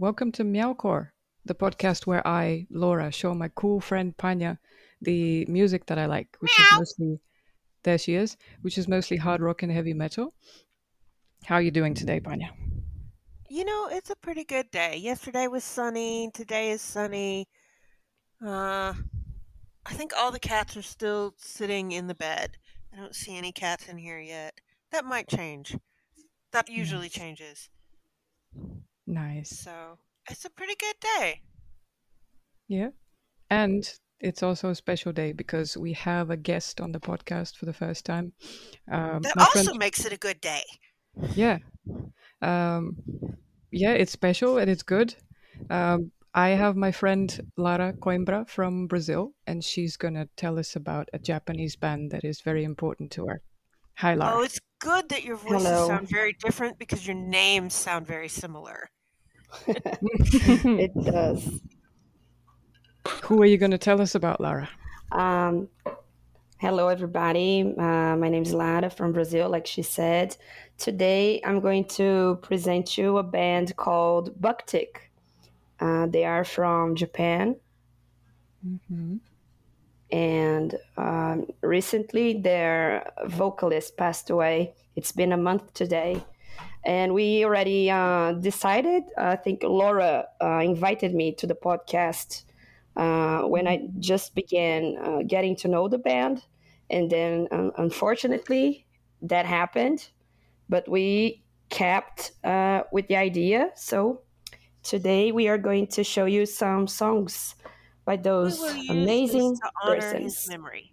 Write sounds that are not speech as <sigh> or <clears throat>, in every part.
Welcome to Meowcore, the podcast where I, Laura, show my cool friend Panya the music that I like, which is mostly there she is, which is mostly hard rock and heavy metal. How are you doing today, Panya? You know, it's a pretty good day. Yesterday was sunny. Today is sunny. Uh, I think all the cats are still sitting in the bed. I don't see any cats in here yet. That might change. That usually changes. Nice. So it's a pretty good day. Yeah. And it's also a special day because we have a guest on the podcast for the first time. Um, That my friend, also makes it a good day. yeah. Um, yeah, it's special and it's good. Um, I have my friend Lara Coimbra from Brazil, and she's going to tell us about a Japanese band that is very important to her. Hi, Lara. Oh, it's good that your voices Hello. sound very different because your names sound very similar. <laughs> It <laughs> does. Who are you going to tell us about, Lara? Um, hello, everybody. Uh, my name is Lara from Brazil, like she said. Today, I'm going to present you a band called Buck-Tick. Uh, they are from Japan, hmm and um, recently their vocalist passed away. It's been a month today. And we already uh, decided, I think Laura uh, invited me to the podcast uh, when I just began uh, getting to know the band. And then, um, unfortunately, that happened. But we kept uh, with the idea. So today we are going to show you some songs by those amazing this to honor his persons. memory.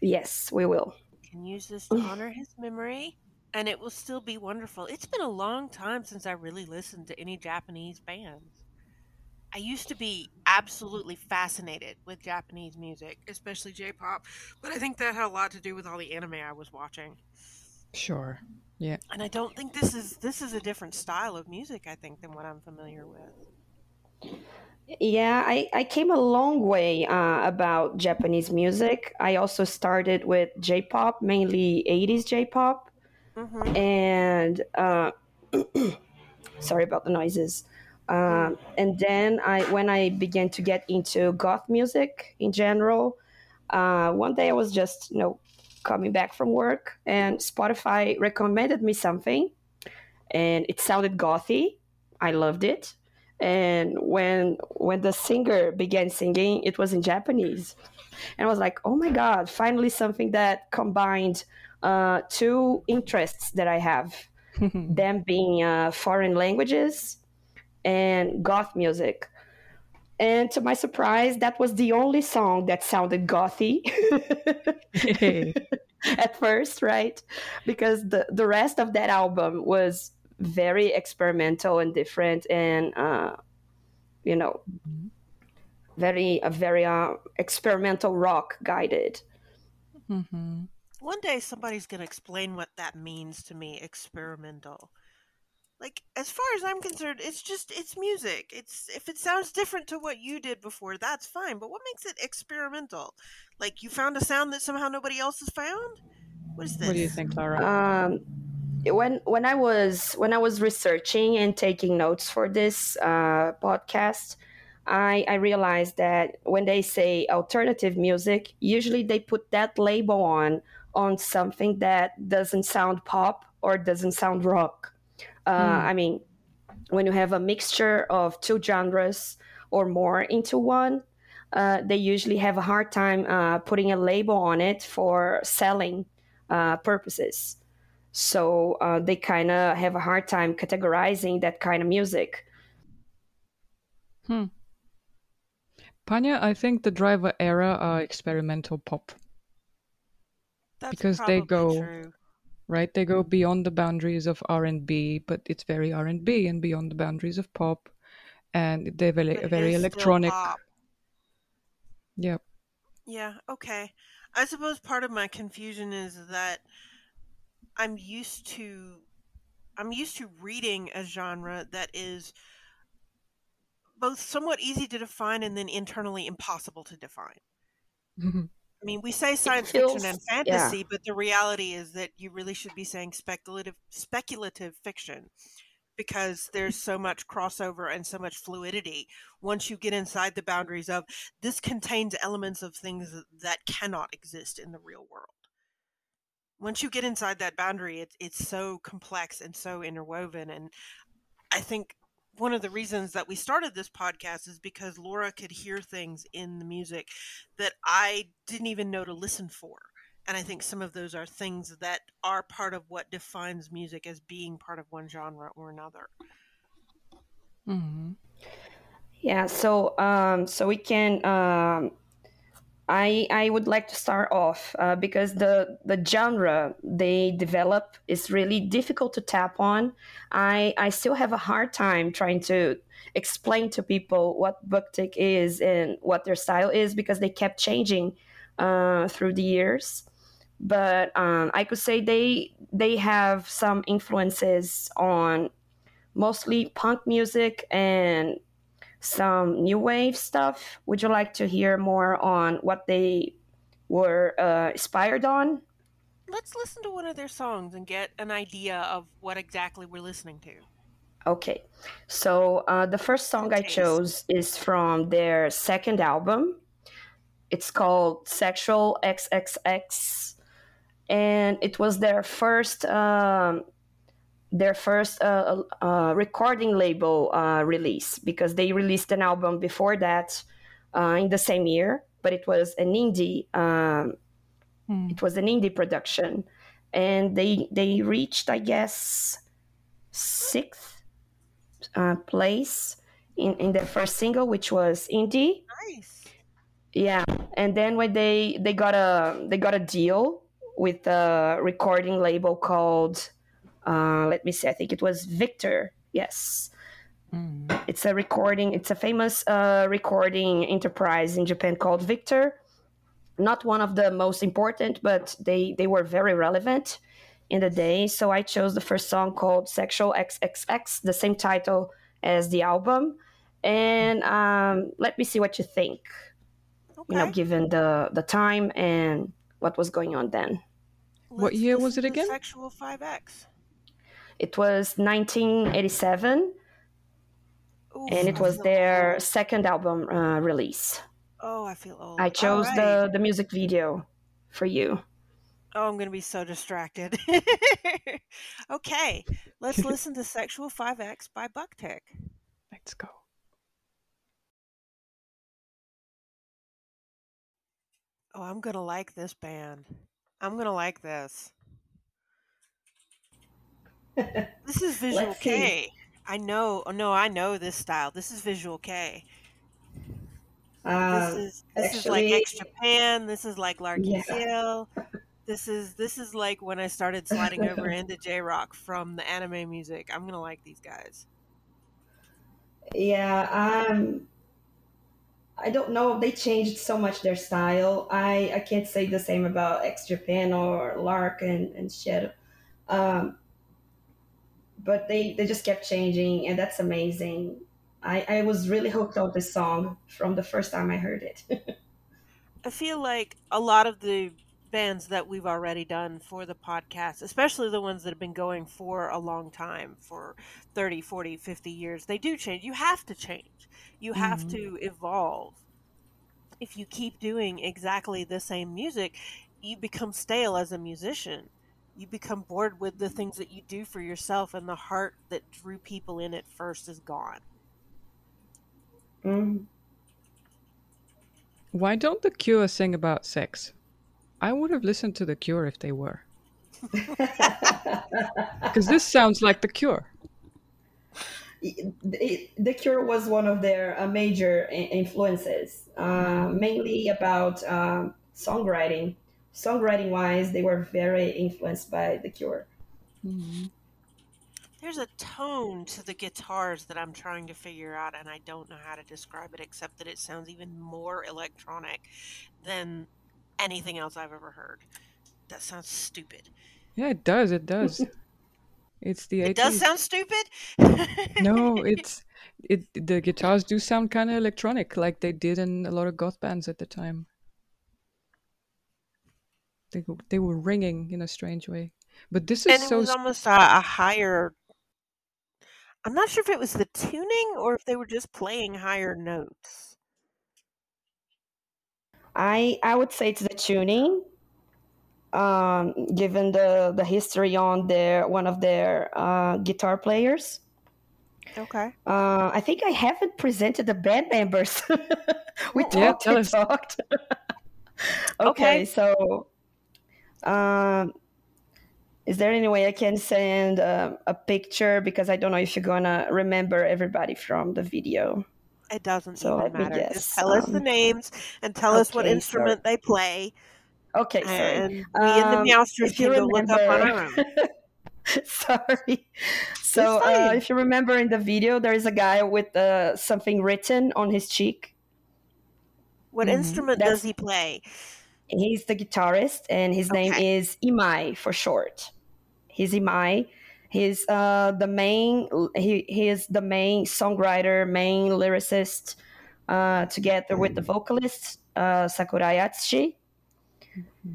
Yes, we will. can use this to honor his memory and it will still be wonderful. It's been a long time since I really listened to any Japanese bands. I used to be absolutely fascinated with Japanese music, especially J-pop, but I think that had a lot to do with all the anime I was watching. Sure. Yeah. And I don't think this is this is a different style of music I think than what I'm familiar with. Yeah, I, I came a long way uh, about Japanese music. I also started with J pop, mainly 80s J pop. Mhm. And uh, <clears throat> sorry about the noises. Um, and then I, when I began to get into goth music in general, uh, one day I was just, you know, coming back from work, and Spotify recommended me something, and it sounded gothy. I loved it. And when when the singer began singing, it was in Japanese, and I was like, "Oh my god! Finally, something that combined uh, two interests that I have." <laughs> them being uh, foreign languages and goth music. And to my surprise, that was the only song that sounded gothy <laughs> at first, right? Because the, the rest of that album was very experimental and different and, uh, you know, very, a very uh, experimental rock guided. hmm One day somebody's going to explain what that means to me, experimental. Like as far as I'm concerned, it's just it's music. It's if it sounds different to what you did before, that's fine, but what makes it experimental? Like you found a sound that somehow nobody else has found? What is this? What do you think, Lara? um, when when I was when I was researching and taking notes for this uh, podcast, I, I realized that when they say alternative music, usually they put that label on on something that doesn't sound pop or doesn't sound rock. Uh, Hmm. I mean, when you have a mixture of two genres or more into one, uh, they usually have a hard time uh, putting a label on it for selling uh, purposes. So uh, they kind of have a hard time categorizing that kind of music. Hmm. Panya, I think the driver era are experimental pop, That's because they go- true. right? They go beyond the boundaries of R and B, but it's very R and B and beyond the boundaries of pop, and they're very, But very electronic. Yep. Yeah, okay. I suppose part of my confusion is that I'm used to I'm used to reading a genre that is both somewhat easy to define and then internally impossible to define. <laughs> I mean, we say science feels- fiction and yeah. fantasy, but the reality is that you really should be saying speculative speculative fiction because there's so much crossover and so much fluidity once you get inside the boundaries of this contains elements of things that cannot exist in the real world once you get inside that boundary it's it's so complex and so interwoven and i think one of the reasons that we started this podcast is because Laura could hear things in the music that I didn't even know to listen for. And I think some of those are things that are part of what defines music as being part of one genre or another. Mm-hmm. Yeah, so um, so we can um, I I would like to start off uh, because the the genre they develop is really difficult to tap on. I I still have a hard time trying to explain to people what Buck-Tick is and what their style is because they kept changing uh, through the years. But um, I could say they they have some influences on mostly punk music and some new wave stuff. Would you like to hear more on what they were uh, inspired on? Let's listen to one of their songs and get an idea of what exactly we're listening to. Okay, so uh, the first song I chose is from their second album. It's called Sexual XXX, and it was their first um, their first uh, uh, recording label uh, release because they released an album before that uh, in the same year, but it was an indie. Um, hmm. It was an indie production, and they they reached, I guess, sixth uh, place in in their first single, which was indie. Nice. Yeah, and then when they they got a they got a deal with a recording label called uh, let me see, I think it was Victor. Yes. Mm. It's a recording, it's a famous uh, recording enterprise in Japan called Victor. Not one of the most important, but they, they were very relevant in the day. So I chose the first song called Sexual XXX, the same title as the album. And um, let me see what you think. Okay. You know, given the the time and what was going on then. Let's what year was it again? Sexual 5X. It was 1987, Ooh, and it was their old. second album uh, release. Oh, I feel old. I chose right. the the music video for you. Oh, I'm going to be so distracted. <laughs> okay, let's <laughs> listen to Sexual 5X by Buck-Tick. Let's go. Oh, I'm going to like this band. I'm going to like this this is <laughs> Visual Kei. I know. Oh, no, I know this style. This is Visual Kei. Um, this is this actually, is like X Japan. This is like Larky yeah. This is this is like when I started sliding over <laughs> into J Rock from the anime music. I'm gonna like these guys. Yeah, um, I don't know. They changed so much their style. I I can't say the same about X Japan or Lark and and shit. Um, but they they just kept changing and that's amazing. I i was really hooked on this song from the first time i heard it. <laughs> I feel like a lot of the bands that we've already done for the podcast especially the ones that have been going for a long time for 30 40 50 years they do change. You have to change. You have mm-hmm. to evolve. If you keep doing exactly the same music you become stale as a musician you become bored with the things that you do for yourself and the heart that drew people in at first is gone. Mm. why don't the cure sing about sex? I would have listened to the cure if they were. <laughs> Because this sounds like the cure. The cure was one of their uh, major influences uh, mainly about um, songwriting songwriting wise, they were very influenced by The Cure. Mm-hmm. There's a tone to the guitars that I'm trying to figure out, and I don't know how to describe it except that it sounds even more electronic than anything else I've ever heard. That sounds stupid. Yeah, it does. It does. it's the 80s. It does sound stupid. <laughs> no, it's it. The guitars do sound kind of electronic, like they did in a lot of goth bands at the time. They they were ringing in a strange way. But this is and so. it was almost a, a higher. I'm not sure if it was the tuning or if they were just playing higher notes. I I would say it's the tuning. Um, given the the history on their one of their uh, guitar players. Okay. Uh, I think I haven't presented the band members. <laughs> we Yeah, talked tell and us. talked. <laughs> okay, Okay. so um, is there any way I can send uh, a picture because I don't know if you're gonna remember everybody from the video. It doesn't So even matter. Just tell us the um, names and tell us what okay, instrument they play, Okay, sorry. and we in the Um, Meowsters can go look up on our own. <laughs> sorry. So uh, if you remember in the video, there is a guy with uh, something written on his cheek. What Mhm. instrument That's- does he play? He's the guitarist, and his name is Imai for short. He's Imai. He's uh, the main. He he is the main songwriter, main lyricist, uh, together with the vocalist uh, Sakurai Atsushi.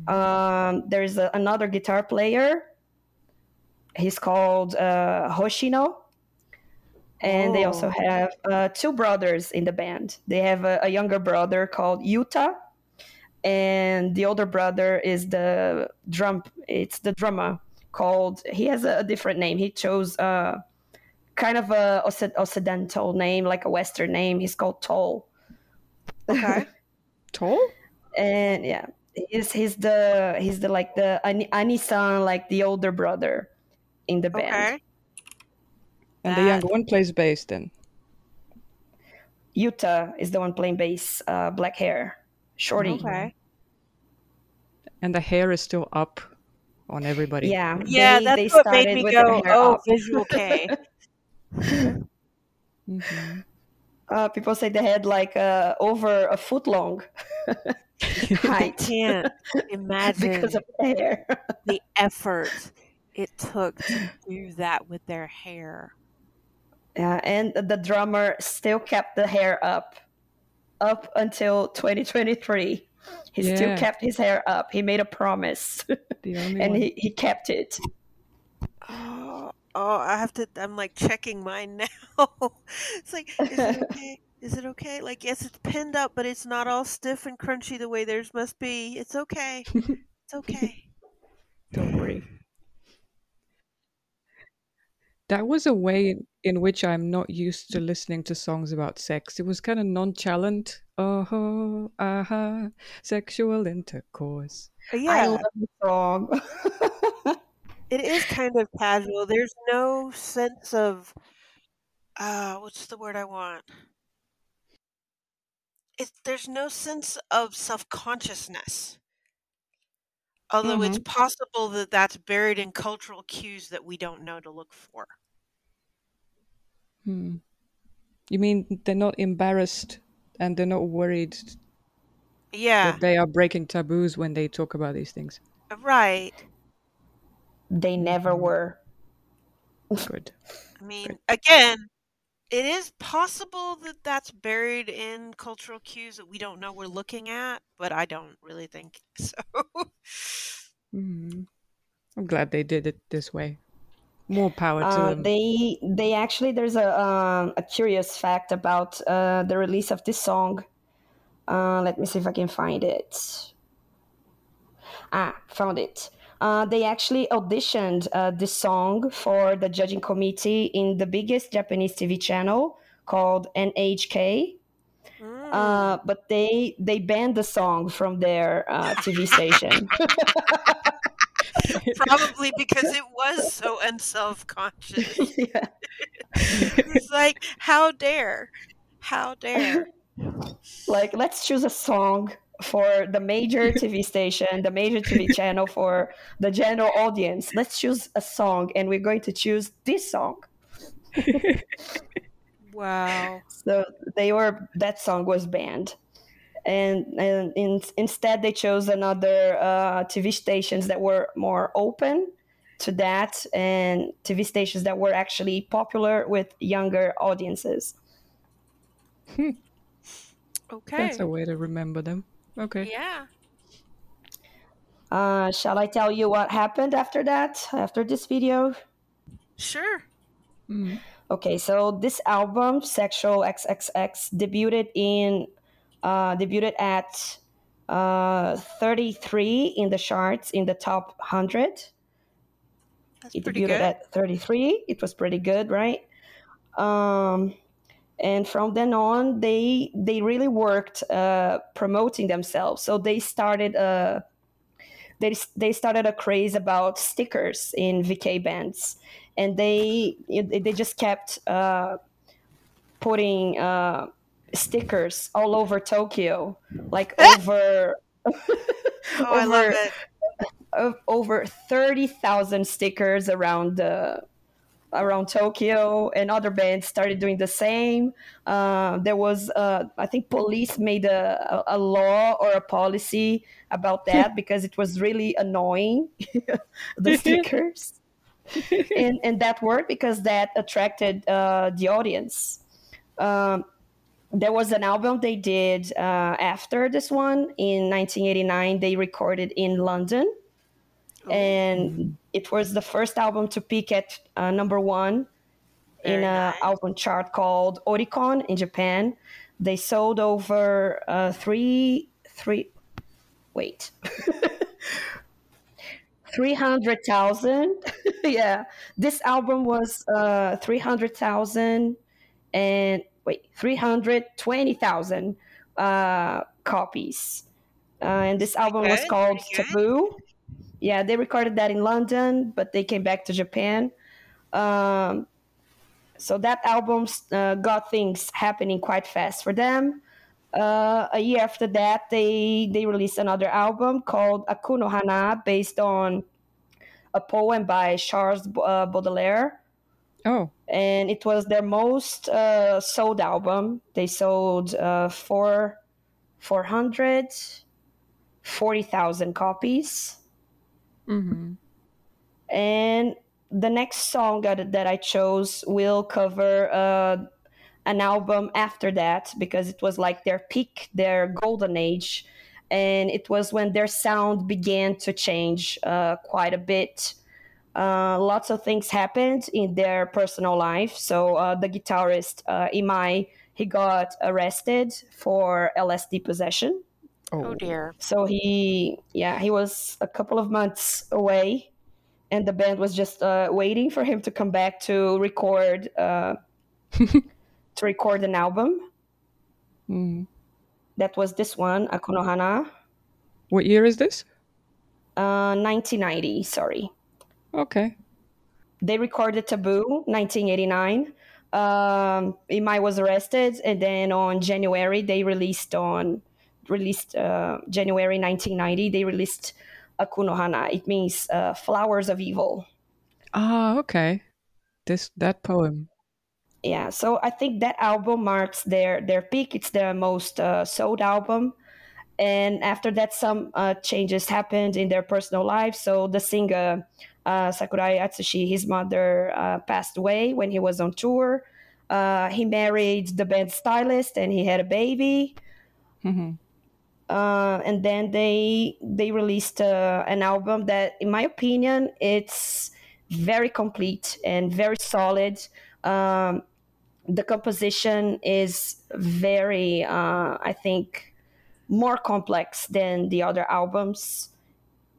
Um, there's a, another guitar player. He's called uh, Hoshino. And they also Oh. have uh, two brothers in the band. They have a, a younger brother called Yuta, and the older brother is the drum. It's the drummer called. He has a, a different name. He chose uh, kind of a Occidental name, like a Western name. He's called Toll. Okay. <laughs> Toll? and yeah he's he's the he's the like the Ani- Ani-san like the older brother in the band Okay. And the That- younger one plays bass then. Yuta is the one playing bass uh black hair shorty Okay. And the hair is still up on everybody. yeah Yeah, they, that's they what made me go, "Oh. Visual Kei." <laughs> Mhm. uh people say they had like uh over a foot long <laughs> I can't imagine because of the hair the effort it took to do that with their hair. yeah and the drummer still kept the hair up up until 2023 he still kept his hair up he made a promise <laughs> and one. he, he kept it Oh, oh, I have to. I'm like checking mine <laughs> now. it's like, is it <laughs> okay? Is it okay? Like, yes, it's pinned up, but it's not all stiff and crunchy the way theirs must be. It's okay. It's okay. Don't worry. That was a way in, in which I'm not used to listening to songs about sex. It was kind of nonchalant. Oh, aha, sexual intercourse. I Yeah, love the song. <laughs> it is kind of casual. There's no sense of, uh, what's the word I want? It, there's no sense of self consciousness. Although it's possible that that's buried in cultural cues that we don't know to look for. Hmm. You mean they're not embarrassed and they're not worried Yeah, that they are breaking taboos when they talk about these things? right. they never were. Good. I mean, again, it is possible that that's buried in cultural cues that we don't know we're looking at, but I don't really think <laughs> so. hmm I'm glad they did it this way. More power to Uh, them. they they actually there's a um, a curious fact about uh, the release of this song. Uh, let me see if I can find it. Ah, found it. Uh, they actually auditioned uh, this song for the judging committee in the biggest Japanese TV channel called NHK. Mm. Uh, but they they banned the song from their uh, TV station. <laughs> Probably because it was so unself conscious. <laughs> yeah. It's like, how dare? How dare? like let's choose a song for the major <laughs> tv station the major tv <laughs> channel for the general audience let's choose a song and we're going to choose this song <laughs> Wow. so they were that song was banned and, and in, instead they chose another uh, tv stations that were more open to that and tv stations that were actually popular with younger audiences Okay. That's a way to remember them. Okay. Yeah. uh, shall i tell you what happened after that after this video Sure. Mm. Okay, so this album, Sexual XXX, debuted in uh, debuted at uh, 33 in the charts in the top 100. That's It debuted good. at 33. It was pretty good, right? Um, and from then on, they they really worked uh, promoting themselves. So they started a they they started a craze about stickers in VK bands, and they they just kept uh, putting uh, stickers all over Tokyo, like <laughs> over Oh, I love over it. over 30,000 stickers around the around Tokyo and other bands started doing the same. Uh, there was, uh, I think, police made a, a, law or a policy about <laughs> that because it was really annoying, <laughs> the <laughs> stickers. and, and that worked because that attracted uh, the audience. Um, there was an album they did uh, after this one in 1989. They recorded in London and it was the first album to peak at uh, number one in an nice. album chart called Oricon in Japan. They sold over uh, three three wait <laughs> three hundred thousand. <laughs> yeah, this album was uh, three hundred thousand and wait three hundred twenty thousand uh, copies. Uh, and this album was called. Taboo. Yeah, they recorded that in London, but they came back to Japan. Um, so that album uh, got things happening quite fast for them. Uh, a year after that, they they released another album called Akuno Hana, based on a poem by Charles uh, Baudelaire, Oh, and it was their most uh, sold album. They sold uh, four four hundred forty thousand copies. Hmm and the next song that, that i chose will cover uh, an album after that because it was like their peak their golden age. And it was when their sound began to change uh, quite a bit. Uh, lots of things happened in their personal life. So uh, the guitarist uh, imai he got arrested for lsd possession Oh dear. so he yeah he was a couple of months away and the band was just uh, waiting for him to come back to record uh, <laughs> to record an album hmm that was this one akunohana What year is this? uh, 1990 sorry Okay. they recorded taboo 1989 um, imai was arrested and then on january they released on released uh, january 1990 they released akunohana it means uh, flowers of evil. Ah, okay. This that poem. yeah so i think that album marks their their peak. It's their most uh, sold album. And after that some uh, changes happened in their personal life so the singer uh, sakurai atsushi his mother uh, passed away when he was on tour. Uh, he married the band stylist and he had a baby. Hmm uh, and then they they released uh, an album that, in my opinion, it's very complete and very solid. Um, the composition is very, uh, I think, more complex than the other albums,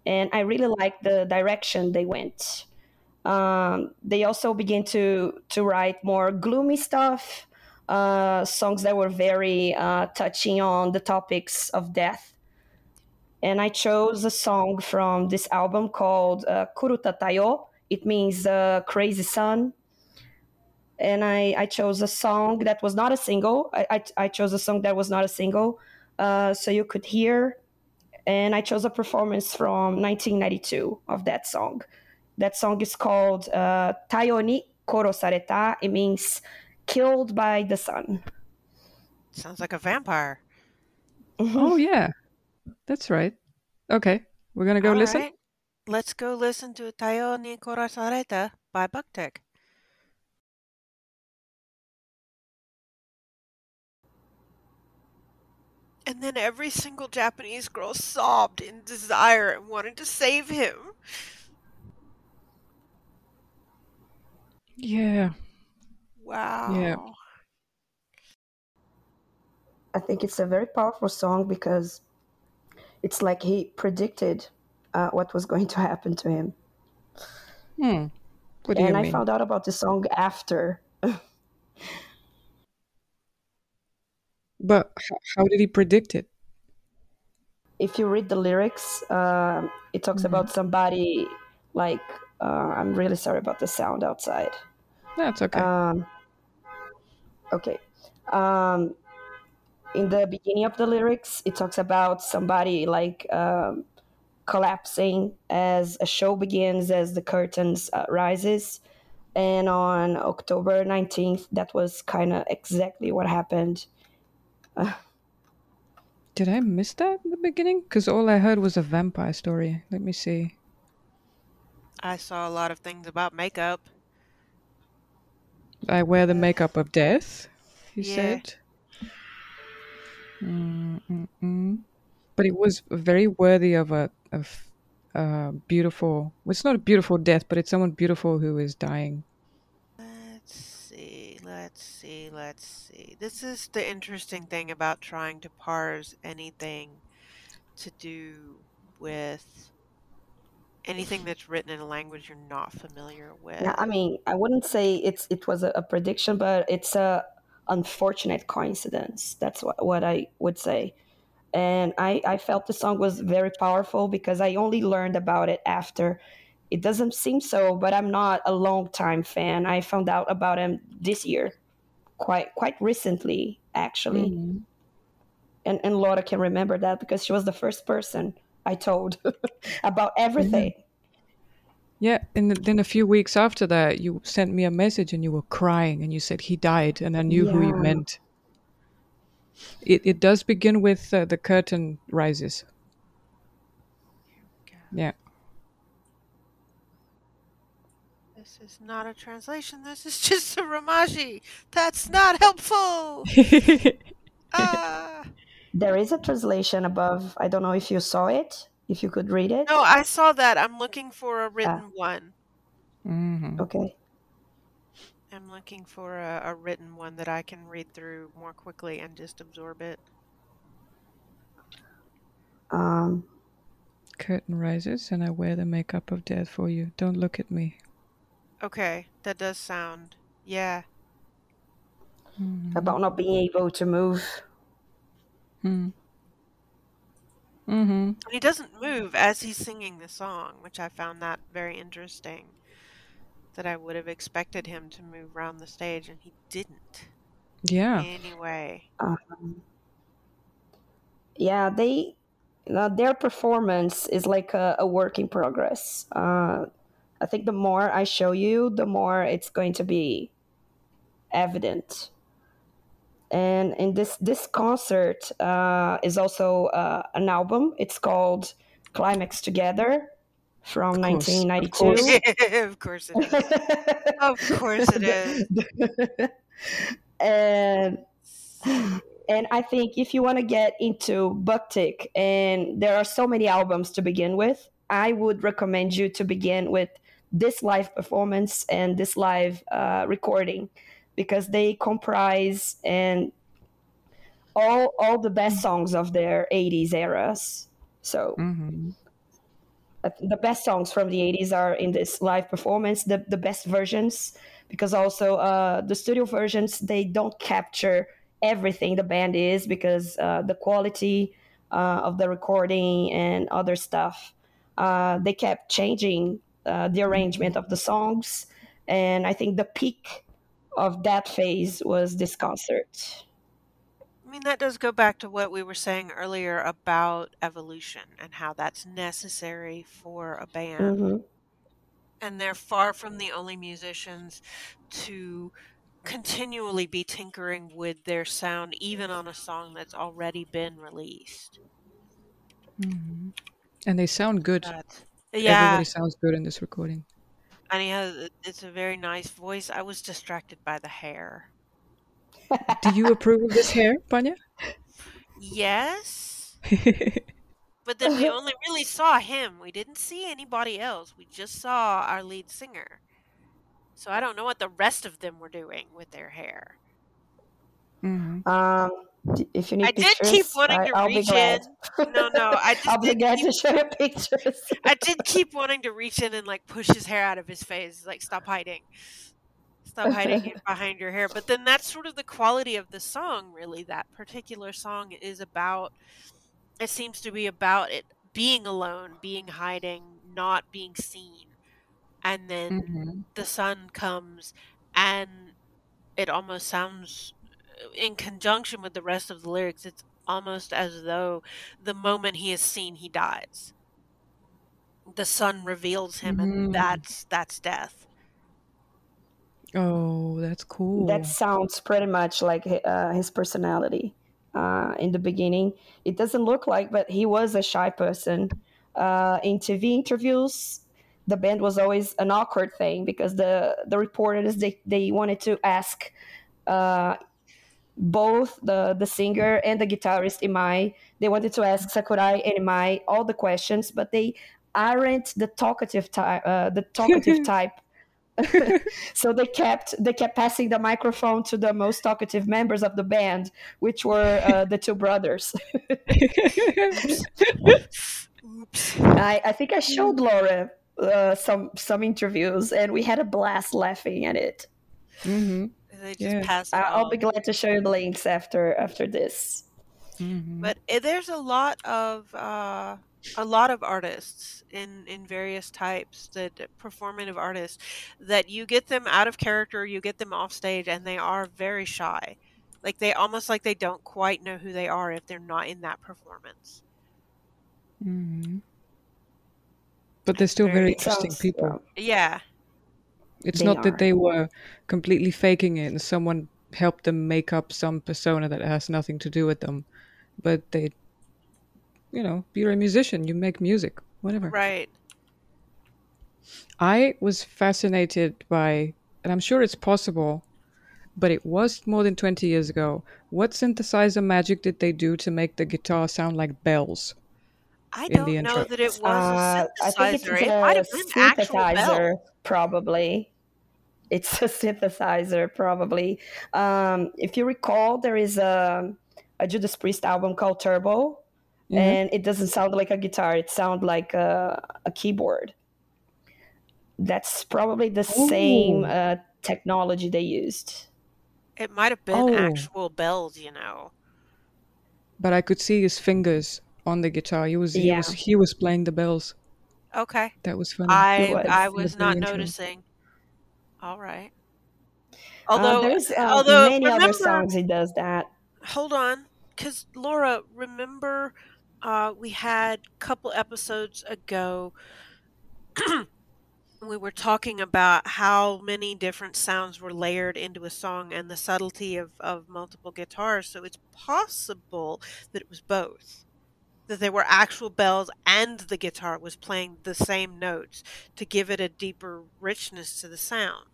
and I really like the direction they went. Um, they also began to to write more gloomy stuff, uh, songs that were very uh, touching on the topics of death. And I chose a song from this album called uh, Kurutta Taiyou. It means uh, crazy sun. And I, I chose a song that was not a single. I, I, I chose a song that was not a single, uh, so you could hear. And I chose a performance from 1992 of that song. That song is called uh, Taiyou ni Korosareta. It means killed by the sun. Sounds like a vampire. Mm-hmm. Oh yeah, that's right. Okay, we're gonna go All listen. right. Let's go listen to Taiyou ni Korosareta by Buck-Tick. And then every single Japanese girl sobbed in desire and wanted to save him. Yeah. Wow. Yeah. I think it's a very powerful song because it's like he predicted uh, what was going to happen to him. Hmm. What do and you I mean? found out about the song after. But how did he predict it? if you read the lyrics, uh, it talks Mhm. about somebody like uh, I'm really sorry about the sound outside. That's okay. Um, okay. Um, in the beginning of the lyrics, it talks about somebody like um, collapsing as a show begins, as the curtains uh, rises. And on October 19th, that was kind of exactly what happened. Uh, <sighs> Did I miss that in the beginning? Because all I heard was a vampire story. Let me see. I saw a lot of things about makeup. I wear the makeup of death, he Yeah. said. Mm-mm-mm. But it was very worthy of a of a beautiful. well, It's not a beautiful death, but it's someone beautiful who is dying. Let's see, let's see, let's see. This is the interesting thing about trying to parse anything to do with anything that's written in a language you're not familiar with. Yeah, I mean, I wouldn't say it's it was a, a prediction, but it's a unfortunate coincidence. That's what what I would say. And I I felt the song was very powerful because I only learned about it after. It doesn't seem so, but I'm not a long time fan. I found out about him this year, quite quite recently actually. Mhm. And and Laura can remember that because she was the first person I told <laughs> about everything. Yeah, and then a few weeks after that, you sent me a message and you were crying and you said he died, and I knew who you Yeah. meant. It it does begin with uh, the curtain rises. Yeah. This is not a translation. This is just a Romaji. That's not helpful. <laughs> Ah. There is a translation above. I don't know if you saw it, if you could read it. No, I saw that. I'm looking for a written one. Mhm. Okay. I'm looking for a, a written one that I can read through more quickly and just absorb it. Um, Curtain rises, and I wear the makeup of death for you. Don't look at me. Okay, that does sound. Yeah. Mhm. about not being able to move. Mm. Mm-hmm. And he doesn't move as he's singing the song, which I found that very interesting. That I would have expected him to move around the stage, and he didn't. Yeah. Anyway. Um, yeah, they uh, their performance is like a, a work in progress. Uh, I think the more I show you, the more it's going to be evident. And in this this concert uh, is also uh, an album. It's called Climax Together from Of course, of 1992. <laughs> of course it is. Of course it is. <laughs> and and I think if you want to get into Buck-Tick, and there are so many albums to begin with, I would recommend you to begin with this live performance and this live uh, recording because they comprise and all all the best songs of their 80s eras. So Mm-hmm. uh, the best songs from the 80s are in this live performance the, the best versions because also uh, the studio versions they don't capture everything the band is because uh, the quality uh, of the recording and other stuff uh, they kept changing uh, the arrangement of the songs and i think the peak of that phase was this concert I mean, that does go back to what we were saying earlier about evolution and how that's necessary for a band. Mhm. And they're far from the only musicians to continually be tinkering with their sound, even on a song that's already been released. Mm-hmm. And they sound good. But, yeah, Everybody sounds good in this recording. And he has, it's a very nice voice. I was distracted by the hair. Do you approve of this hair, Panya? Yes, <laughs> but then we only really saw him. We didn't see anybody else. We just saw our lead singer. So I don't know what the rest of them were doing with their hair. Mhm. Um, d- if you need I did keep wanting I, to I'll reach in. No, no, <laughs> I just I'll be did glad keep to show you pictures. I did keep wanting to reach in and like push his hair out of his face, like stop hiding, stop hiding <laughs> behind your hair. But then that's sort of the quality of the song. Really, that particular song is about. It seems to be about it being alone, being hiding, not being seen, and then Mhm. the sun comes, and it almost sounds, in conjunction with the rest of the lyrics, it's almost as though the moment he is seen, he dies the sun reveals him Mm. and that's that's death Oh, that's cool. That sounds pretty much like uh, his personality uh, in the beginning. It doesn't look like, but he was a shy person. Uh, in TV interviews, the band was always an awkward thing because the the reporters they, they wanted to ask uh, both the the singer and the guitarist Imai. They wanted to ask Sakurai and Imai all the questions, but they aren't the talkative type. Uh, the talkative <laughs> type <laughs> so they kept they kept passing the microphone to the most talkative members of the band, which were uh, <laughs> the two brothers. I, I think I showed Laura uh, some some interviews, and we had a blast laughing at it. Mhm. They just Yeah. pass I- I'll be glad to show you the links after after this. Mhm. but eh, there's a lot of uh, a lot of artists in in various types that performative artists that you get them out of character you get them off stage and they are very shy like they almost like they don't quite know who they are if they're not in that performance Mhm. But they're still very Very- interesting Sounds, people. yeah It's not are. that they were completely faking it and someone helped them make up some persona that has nothing to do with them. But they, you know, you're a musician, you make music, whatever. right I was fascinated by, and I'm sure it's possible, but it was more than 20 years ago. What synthesizer magic did they do to make the guitar sound like bells? I don't know intro. that it was Uh, a I think it's synthesizer. It might a have been synthesizer, probably. It's <laughs> a synthesizer, probably. Um, if you recall, there is a, a Judas Priest album called Turbo, Yeah. and it doesn't sound like a guitar; it sounds like a, a keyboard. That's probably the same uh, technology they used. It might have been Oh. actual bells, you know. But I could see his fingers on the guitar. He was he Yeah. was he was playing the bells. Okay. That was funny. I was. I was was not noticing. All right. Uh, Although there's uh, although many remember, other songs he does that. hold on, because Laura, remember, uh, we had a couple episodes ago. <clears throat> we were talking about how many different sounds were layered into a song and the subtlety of, of multiple guitars. So it's possible that it was both. That there were actual bells and the guitar was playing the same notes to give it a deeper richness to the sound.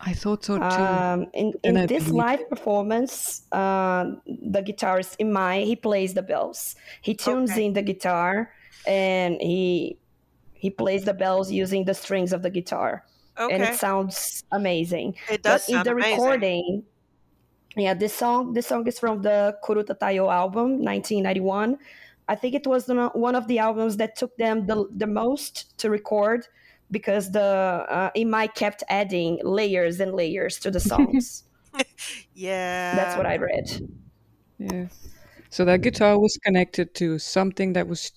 I thought so too. Um, in in I this believe live performance, uh, the guitarist Imai he plays the bells. He tunes Okay. in the guitar and he he plays the bells using the strings of the guitar, and it sounds amazing. It does but in sound the amazing. recording, yeah, this song this song is from the Kurutta Taiyou album, 1991. I think it was the, one of the albums that took them the, the most to record because the uh, Imai kept adding layers and layers to the <laughs> songs. Yeah. That's what I read. yeah. So that guitar was connected to something that was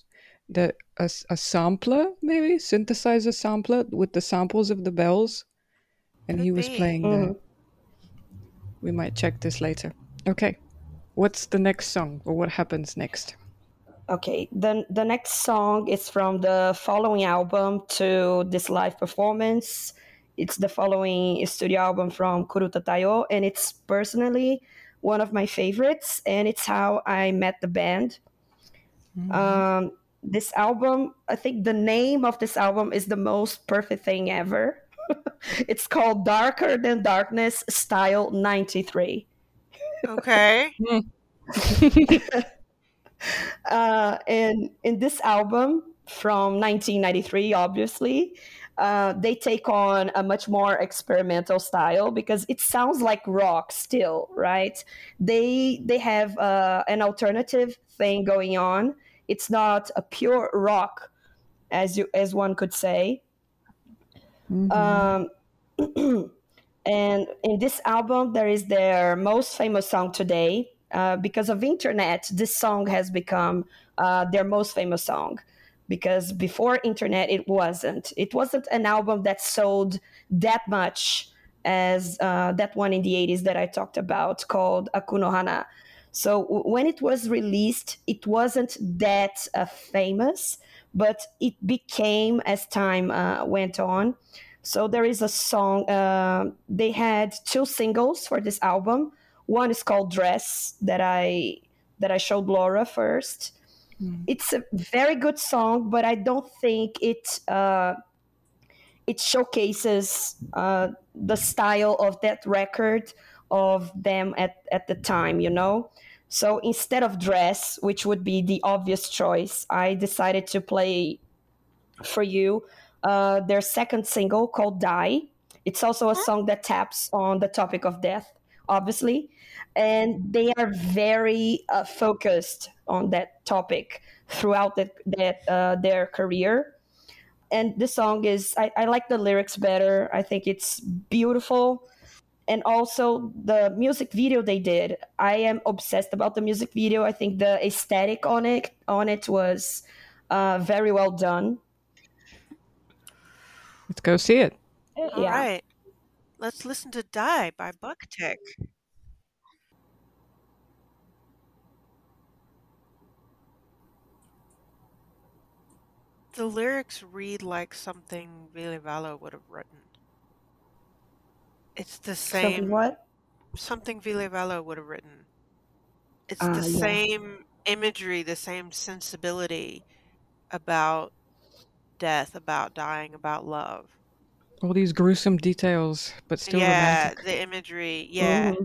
that a, s- a sampler, maybe synthesizer sampler with the samples of the bells, and Could he was be. playing Mhm. that. We might check this later. Okay, what's the next song, or what happens next? Okay, the the next song is from the following album to this live performance. It's the following studio album from Kurutta Taiyou, and it's personally one of my favorites, and it's how I met the band. Um, this album, I think the name of this album is the most perfect thing ever. <laughs> it's called Darker Than Darkness Style 93. Okay. <laughs> <laughs> uh, and in this album from 1993, obviously, uh, they take on a much more experimental style because it sounds like rock still, right? They they have uh, an alternative thing going on. It's not a pure rock, as you as one could say. Mm-hmm. Um, <clears throat> and in this album, there is their most famous song today. Uh, because of internet, this song has become uh, their most famous song because before internet it wasn't it wasn't an album that sold that much as uh, that one in the 80s that i talked about called Aku no Hana so when it was released it wasn't that uh, famous but it became as time uh, went on so there is a song uh, they had two singles for this album one is called dress that i that i showed laura first Mm. It's a very good song, but I don't think it uh, it showcases uh, the style of that record of them at, at the time, you know? So instead of Dress, which would be the obvious choice, I decided to play for you uh, their second single called Die. It's also a song that taps on the topic of death, obviously. And they are very uh, focused on that topic throughout the, that uh, their career. And the song is I, I like the lyrics better. I think it's beautiful and also the music video they did i am obsessed about the music video. I think the aesthetic on it on it was uh, very well done. Let's go see it. Yeah. all right. Let's listen to die by Buck-Tick. The lyrics read like something Ville Valo would have written. It's the same. Something what? Something Ville would have written. It's uh, the yeah. same imagery, the same sensibility about death, about dying, about love. All these gruesome details, but still yeah, romantic. the imagery, yeah. Mm-hmm.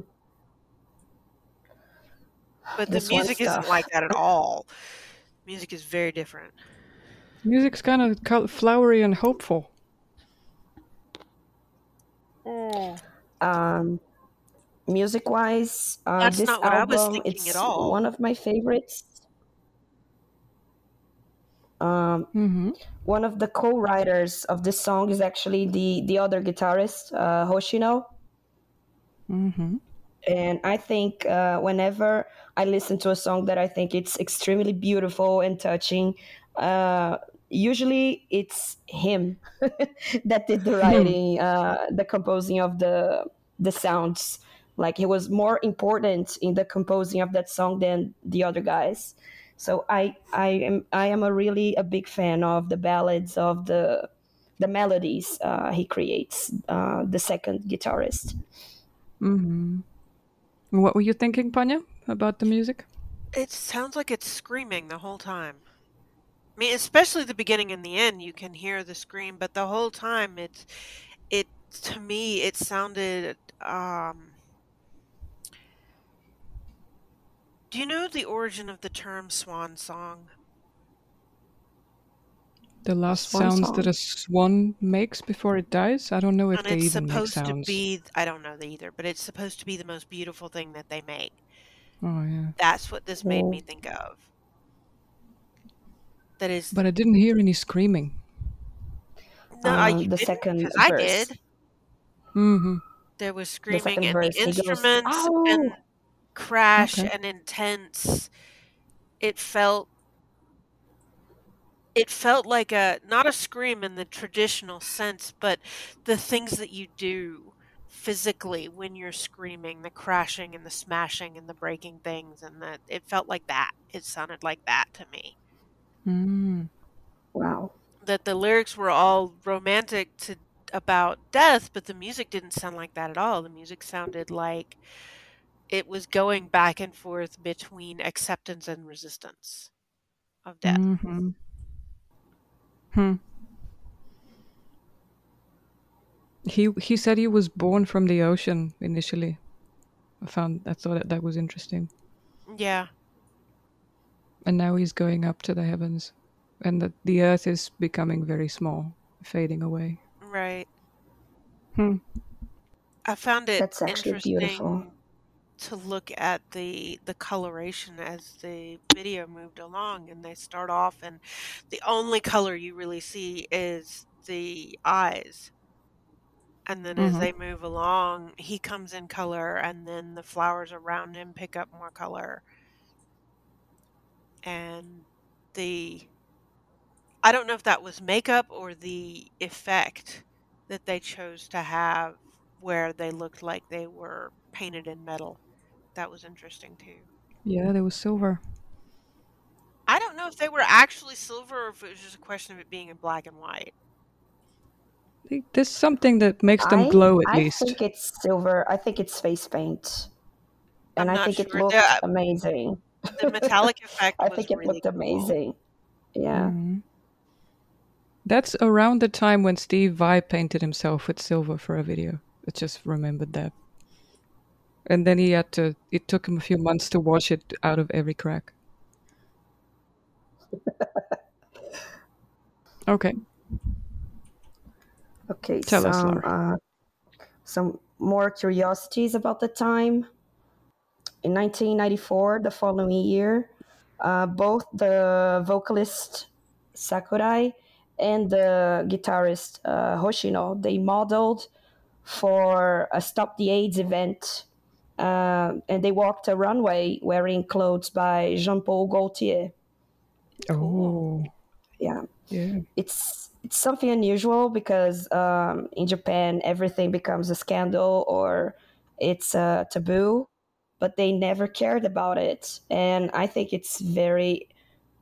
But the music isn't like that at <laughs> all. Music is very different. Music's kind of flowery and hopeful. Mm. Um, music wise, uh, this album it's one of my favorites. Um, mm-hmm. One of the co-writers of this song is actually the the other guitarist, uh, Hoshino. Mm-hmm. And I think uh, whenever I listen to a song that I think it's extremely beautiful and touching, uh, usually it's him <laughs> that did the hmm. writing, uh, the composing of the the sounds. Like he was more important in the composing of that song than the other guys. So I I am I am a really a big fan of the ballads of the the melodies uh, he creates. Uh, the second guitarist. Mm-hmm. What were you thinking, Panya, about the music? It sounds like it's screaming the whole time. I mean, especially the beginning and the end, you can hear the scream, but the whole time, it's it to me, it sounded. Um, do you know the origin of the term swan song? The last swan sounds song. that a swan makes before it dies. I don't know if and they even make sounds. It's supposed to be. I don't know either, but it's supposed to be the most beautiful thing that they make. Oh yeah. That's what this made me think of that is. But I didn't hear any screaming. No, um, the second verse. I did. Mm-hmm. There was screaming the and verse, the instruments goes, oh! and crash okay. and intense. It felt. It felt like a not a scream in the traditional sense, but the things that you do physically when you're screaming, the crashing and the smashing and the breaking things, and that it felt like that. It sounded like that to me. Mm. Wow. That the lyrics were all romantic to about death, but the music didn't sound like that at all. The music sounded like it was going back and forth between acceptance and resistance of death. Mm-hmm. Hmm. He he said he was born from the ocean initially. I found I thought that, that was interesting. Yeah and now he's going up to the heavens and that the earth is becoming very small fading away Right. Hmm. I found it That's actually interesting beautiful. to look at the the coloration as the video moved along and they start off and the only color you really see is the eyes. And then as Mhm. they move along, he comes in color and then the flowers around him pick up more color. And the I don't know if that was makeup or the effect that they chose to have where they looked like they were painted in metal. That was interesting too. Yeah, they were silver. I don't know if they were actually silver or if it was just a question of it being in black and white. They- There's something that makes them I, glow at I least. I think it's silver. I think it's face paint. And I'm I not think it looks looked The, amazing. The metallic effect I was think it really looked cool. amazing. Yeah. Mhm. That's around the time when Steve Vai painted himself with silver for a video. I just remembered that. And then he had to, it took him a few months to wash it out of every crack. <laughs> Okay. Okay, Tell us, Laura. uh, some more curiosities about the time. In 1994, the following year, uh, both the vocalist Sakurai and the guitarist uh, Hoshino they modeled for a Stop the AIDS event, uh, and they walked a runway wearing clothes by Jean Paul Gaultier. Oh, Yeah, yeah. it's it's something unusual because um, in Japan everything becomes a scandal or it's a taboo, but they never cared about it, and I think it's very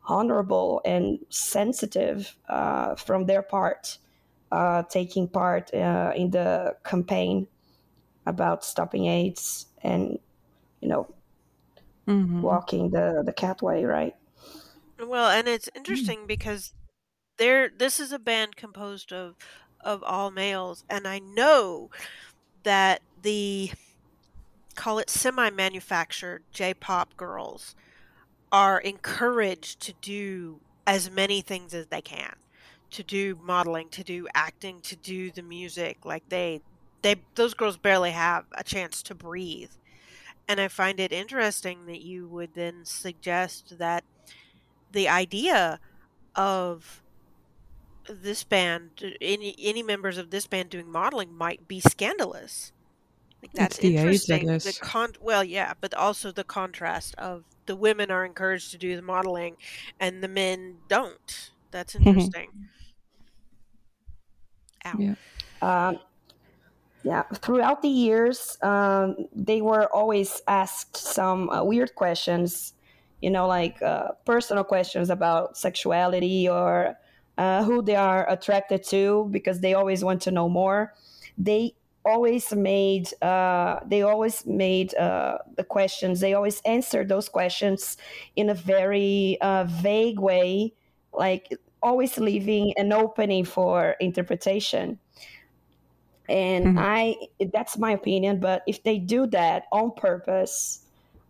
honorable and sensitive uh, from their part, uh, taking part uh, in the campaign about stopping AIDS and you know hmm walking the the catway, right? Well, and it's interesting because there this is a band composed of of all males. And I know that the call it semi-manufactured J-pop girls are encouraged to do as many things as they can. To do modeling, to do acting, to do the music. Like they they those girls barely have a chance to breathe. And I find it interesting that you would then suggest that the idea of this band any any members of this band doing modeling might be scandalous like that's It's the age, I interesting the con well yeah but also the contrast of the women are encouraged to do the modeling and the men don't that's <laughs> interesting Ow. Yeah. Um, yeah, throughout the years, um, they were always asked some uh, weird questions, you know, like uh, personal questions about sexuality or uh, who they are attracted to, because they always want to know more. They always made uh, they always made uh, the questions. They always answered those questions in a very uh, vague way, like always leaving an opening for interpretation and Mhm. i that's my opinion but if they do that on purpose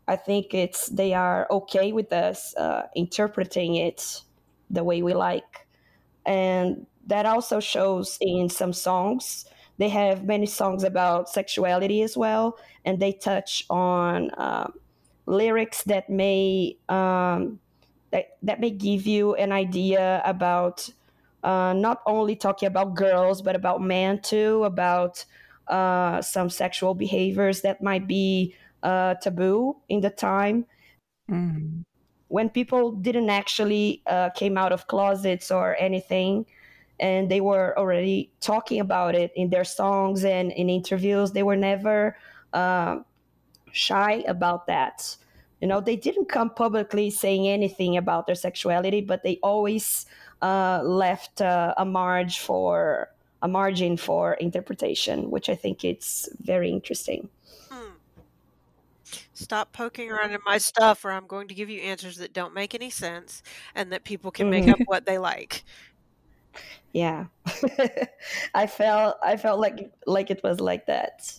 i think it's they are okay with us uh, interpreting it the way we like and that also shows in some songs they have many songs about sexuality as well and they touch on um, lyrics that may um, that, that may give you an idea about uh, not only talking about girls but about men too about uh, some sexual behaviors that might be uh, taboo in the time Mhm. when people didn't actually uh, came out of closets or anything and they were already talking about it in their songs and in interviews they were never uh, shy about that you know they didn't come publicly saying anything about their sexuality but they always uh, left uh, a margin for a margin for interpretation which i think it's very interesting Hmm. Stop poking around in my stuff, or I'm going to give you answers that don't make any sense and that people can make up what they like. Yeah <laughs> i felt i felt like like it was like that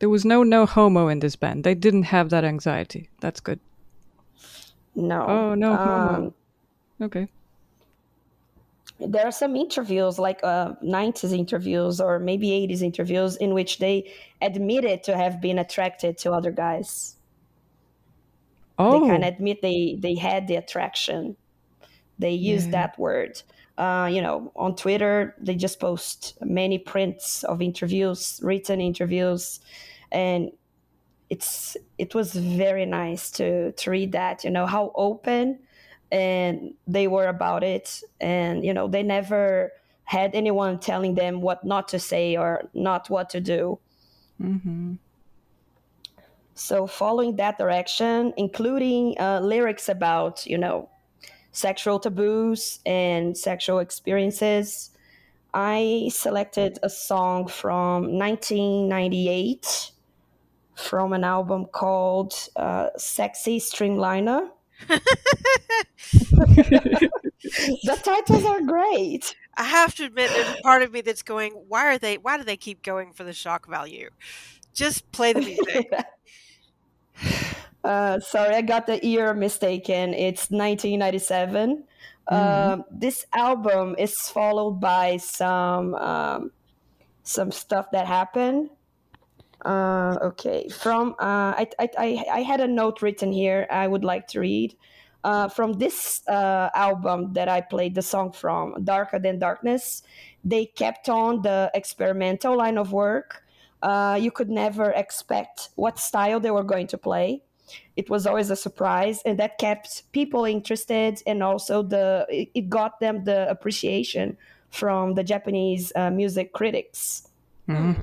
There was no no homo in this band. They didn't have that anxiety. That's good. no Oh, no homo. um, Okay. there are some interviews like uh, 90s interviews or maybe 80s interviews in which they admitted to have been attracted to other guys Oh, they kind of admit they they had the attraction they use yeah. that word uh, you know on twitter they just post many prints of interviews written interviews and it's it was very nice to to read that you know how open and they were about it and you know they never had anyone telling them what not to say or not what to do Mm-hmm. so following that direction including uh, lyrics about you know sexual taboos and sexual experiences i selected a song from 1998 from an album called uh, sexy streamliner <laughs> the titles are great I have to admit, there's a part of me that's going, why are they? Why do they keep going for the shock value? Just play the music. <laughs> uh, sorry, I got the year mistaken. It's 1997. Um, this album is followed by some um, some stuff that happened. Uh, okay, from uh, I, I I I had a note written here. I would like to read. Uh, from this uh, album that I played the song from, Darker Than Darkness, they kept on the experimental line of work. Uh, you could never expect what style they were going to play. It was always a surprise, and that kept people interested, and also the it, it got them the appreciation from the Japanese uh, music critics. Mm.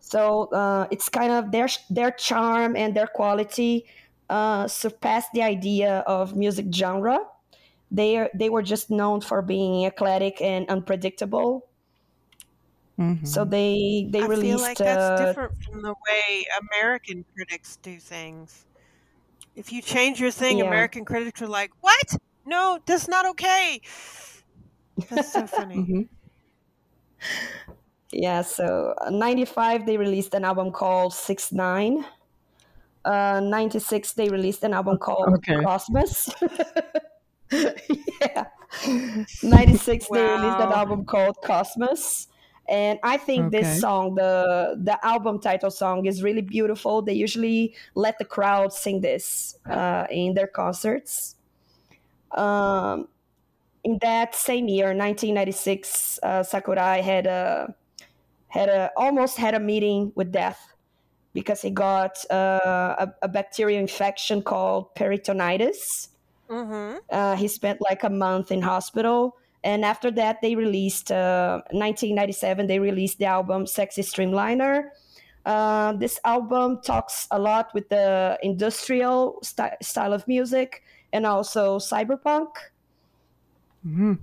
So uh, it's kind of their their charm and their quality uh, surpassed the idea of music genre. They are, they were just known for being eclectic and unpredictable. Mhm. So they they I feel like that's uh, different from the way American critics do things. If you change your thing, Yeah. American critics are like, "What? No, that's not okay." That's so funny. Mhm. Yeah, so uh, 95 they released an album called 6 9. Uh, 96 they released an album called Okay. Cosmos. <laughs> yeah. 96 they released an album called Cosmos. And I think Okay. this song, the the album title song, is really beautiful. They usually let the crowd sing this uh, in their concerts. Um, in that same year, 1996, uh, Sakurai had a had a almost had a meeting with death because he got uh, a, a bacterial infection called peritonitis. Mm-hmm. Uh, he spent like a month in hospital, and after that, they released uh, 1997. They released the album "Sexy Streamliner." Uh, this album talks a lot with the industrial sty- style of music and also cyberpunk. Mhm.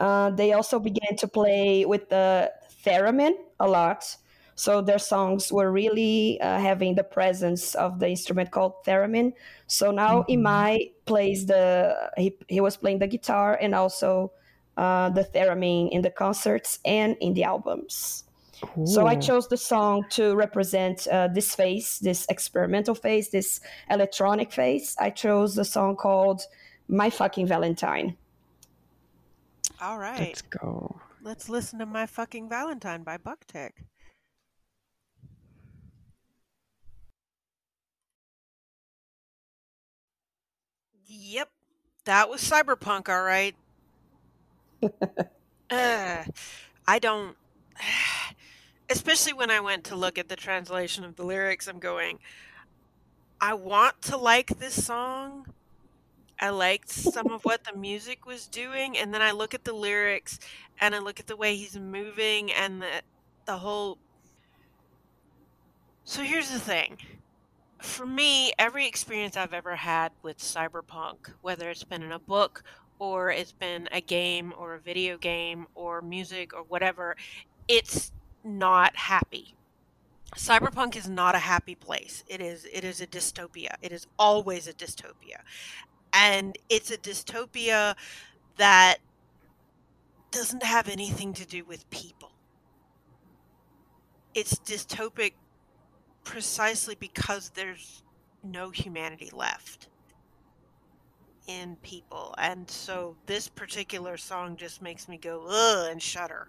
Uh, they also began to play with the theremin a lot. So their songs were really uh, having the presence of the instrument called theremin. So now Mhm. Imai plays the he, he was playing the guitar and also uh, the theremin in the concerts and in the albums. So I chose the song to represent uh, this phase, this experimental phase, this electronic phase. I chose the song called "My Fucking Valentine." All right. Let's go. Let's listen to My Fucking Valentine by Buck-Tick. Yep. That was cyberpunk, all right. Uh, I don't. <sighs> Especially when I went to look at the translation of the lyrics, I'm going, I want to like this song. I liked some of what the music was doing, and then I look at the lyrics and I look at the way he's moving and the the whole. So here's the thing. For me, every experience I've ever had with cyberpunk, whether it's been in a book or it's been a game or a video game or music or whatever, it's not happy. Cyberpunk is not a happy place. It is it is a dystopia. It is always a dystopia. And it's a dystopia that doesn't have anything to do with people. It's dystopic precisely because there's no humanity left. In people. And so this particular song just makes me go, ugh, and shudder.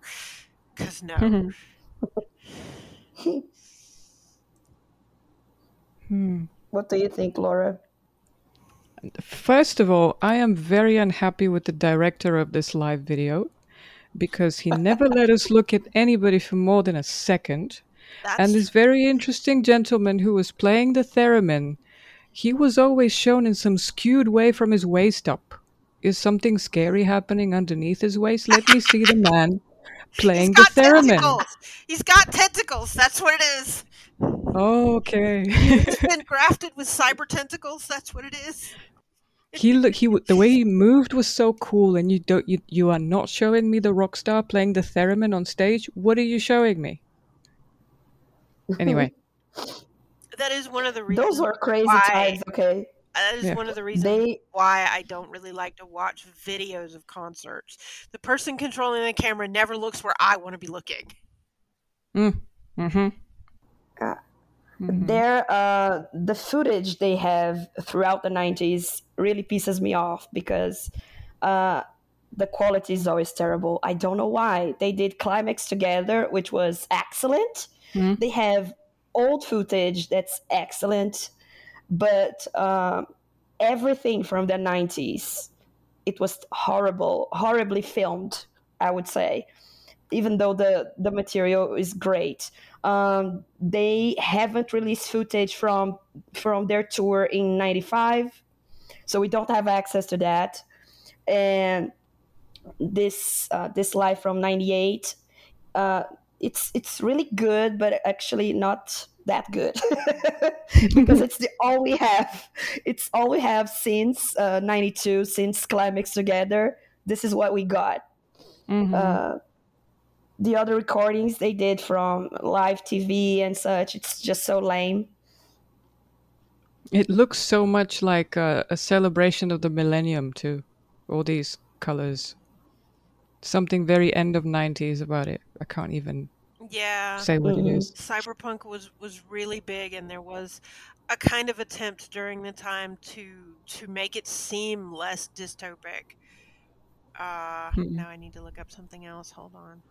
Because no. <laughs> hmm. What do you think, Laura? First of all, I am very unhappy with the director of this live video because he never let us look at anybody for more than a second. That's and this very interesting gentleman who was playing the theremin, he was always shown in some skewed way from his waist up. Is something scary happening underneath his waist? Let me see the man <laughs> playing the theremin. Tentacles. He's got tentacles. That's what it is. Okay. He's <laughs> been grafted with cyber tentacles. That's what it is <laughs> he look he the way he moved was so cool and you don't you, you are not showing me the rock star playing the theremin on stage what are you showing me anyway that is one of the reasons those are crazy why, times okay that is yeah. one of the reasons they, why I don't really like to watch videos of concerts. The person controlling the camera never looks where I want to be looking. Mm. Mm-hmm. Uh, Mm-hmm. There, uh, the footage they have throughout the 90s really pisses me off because uh, the quality is always terrible. I don't know why. They did Climax together, which was excellent. Mm-hmm. They have old footage that's excellent, but um, everything from the 90s, it was horrible, horribly filmed, I would say, even though the, the material is great. Um, they haven't released footage from from their tour in '95, so we don't have access to that. And this uh, this live from '98, uh, it's it's really good, but actually not that good <laughs> because it's the all we have. It's all we have since '92, uh, since Climax together. This is what we got. Mm-hmm. Uh, the other recordings they did from live TV and such. It's just so lame. It looks so much like a, a celebration of the millennium too. All these colors. Something very end of '90s about it. I can't even yeah say what mm-hmm. it is. Cyberpunk was was really big, and there was a kind of attempt during the time to to make it seem less dystopic. Uh, mm-hmm. Now I need to look up something else. Hold on.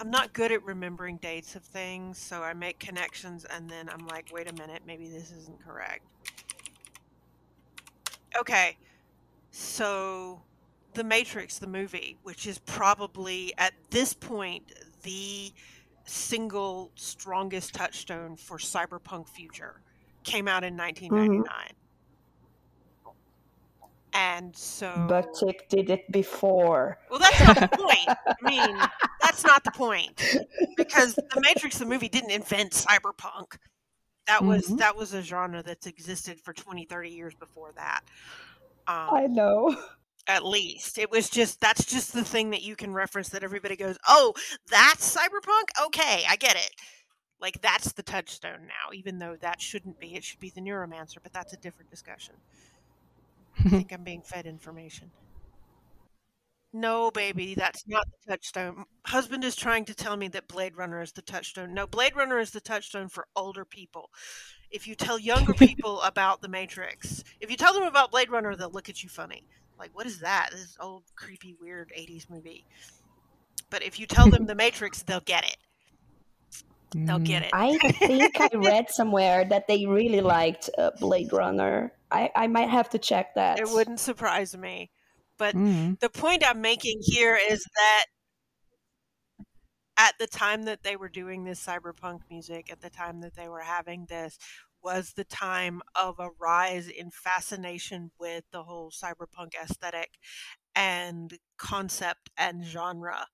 I'm not good at remembering dates of things, so I make connections and then I'm like, wait a minute, maybe this isn't correct. Okay, so The Matrix, the movie, which is probably at this point the single strongest touchstone for cyberpunk future, came out in 1999. Mm-hmm. And so. Buck-Tick did it before. Well, that's not the <laughs> point. I mean, that's not the point. Because The Matrix, the movie, didn't invent cyberpunk. That was mm-hmm. that was a genre that's existed for 20, 30 years before that. Um, I know. At least it was just that's just the thing that you can reference that everybody goes, "Oh, that's cyberpunk." Okay, I get it. Like that's the touchstone now, even though that shouldn't be. It should be the Neuromancer, but that's a different discussion. I <laughs> think I'm being fed information. No, baby, that's not the touchstone. Husband is trying to tell me that Blade Runner is the touchstone. No, Blade Runner is the touchstone for older people. If you tell younger <laughs> people about the Matrix, if you tell them about Blade Runner, they'll look at you funny. Like, what is that? This old, creepy, weird 80s movie. But if you tell them <laughs> the Matrix, they'll get it. They'll get it. I think I <laughs> read somewhere that they really liked uh, Blade Runner. I, I might have to check that. It wouldn't surprise me. But mm. the point I'm making here is that at the time that they were doing this cyberpunk music, at the time that they were having this, was the time of a rise in fascination with the whole cyberpunk aesthetic and concept and genre,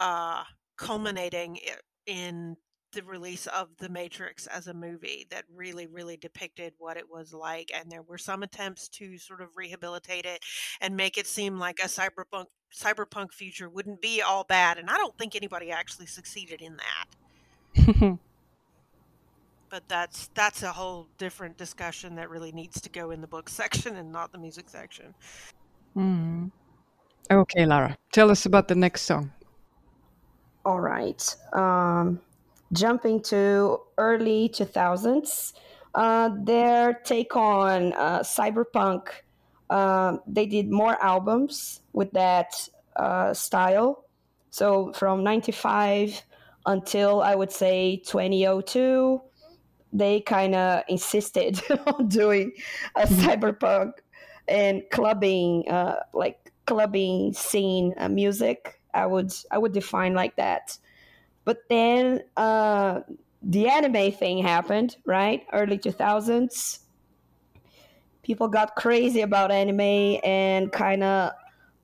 uh, culminating in the release of The Matrix as a movie that really, really depicted what it was like. And there were some attempts to sort of rehabilitate it and make it seem like a cyberpunk cyberpunk future wouldn't be all bad. And I don't think anybody actually succeeded in that. <laughs> but that's that's a whole different discussion that really needs to go in the book <laughs> section and not the music section. Mm. Okay, Lara, tell us about the next song. All right. Um, jumping to early 2000s, uh, their take on uh, cyberpunk um, they did more albums with that uh, style. So from 95 until I would say 2002, they kind of insisted <laughs> on doing a mm-hmm. cyberpunk and clubbing, uh, like clubbing scene uh, music. I would I would define like that. But then uh, the anime thing happened, right? Early 2000s people got crazy about anime and kind of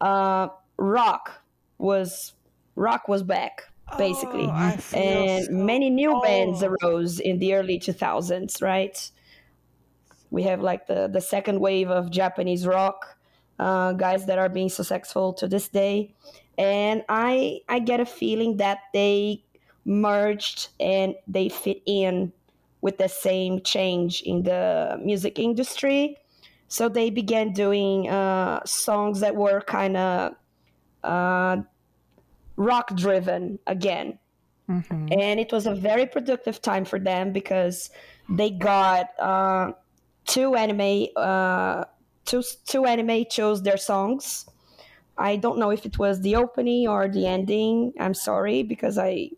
uh, rock was rock was back basically. Oh, and so many new old. bands arose in the early 2000s right? We have like the the second wave of japanese rock uh, guys that are being successful to this day. And i i get a feeling that they merged and they fit in with the same change in the music industry. So they began doing uh, songs that were kind of uh, rock driven again. Mm-hmm. And it was a very productive time for them because they got uh, two anime, uh, two, two anime chose their songs. I don't know if it was the opening or the ending. I'm sorry because I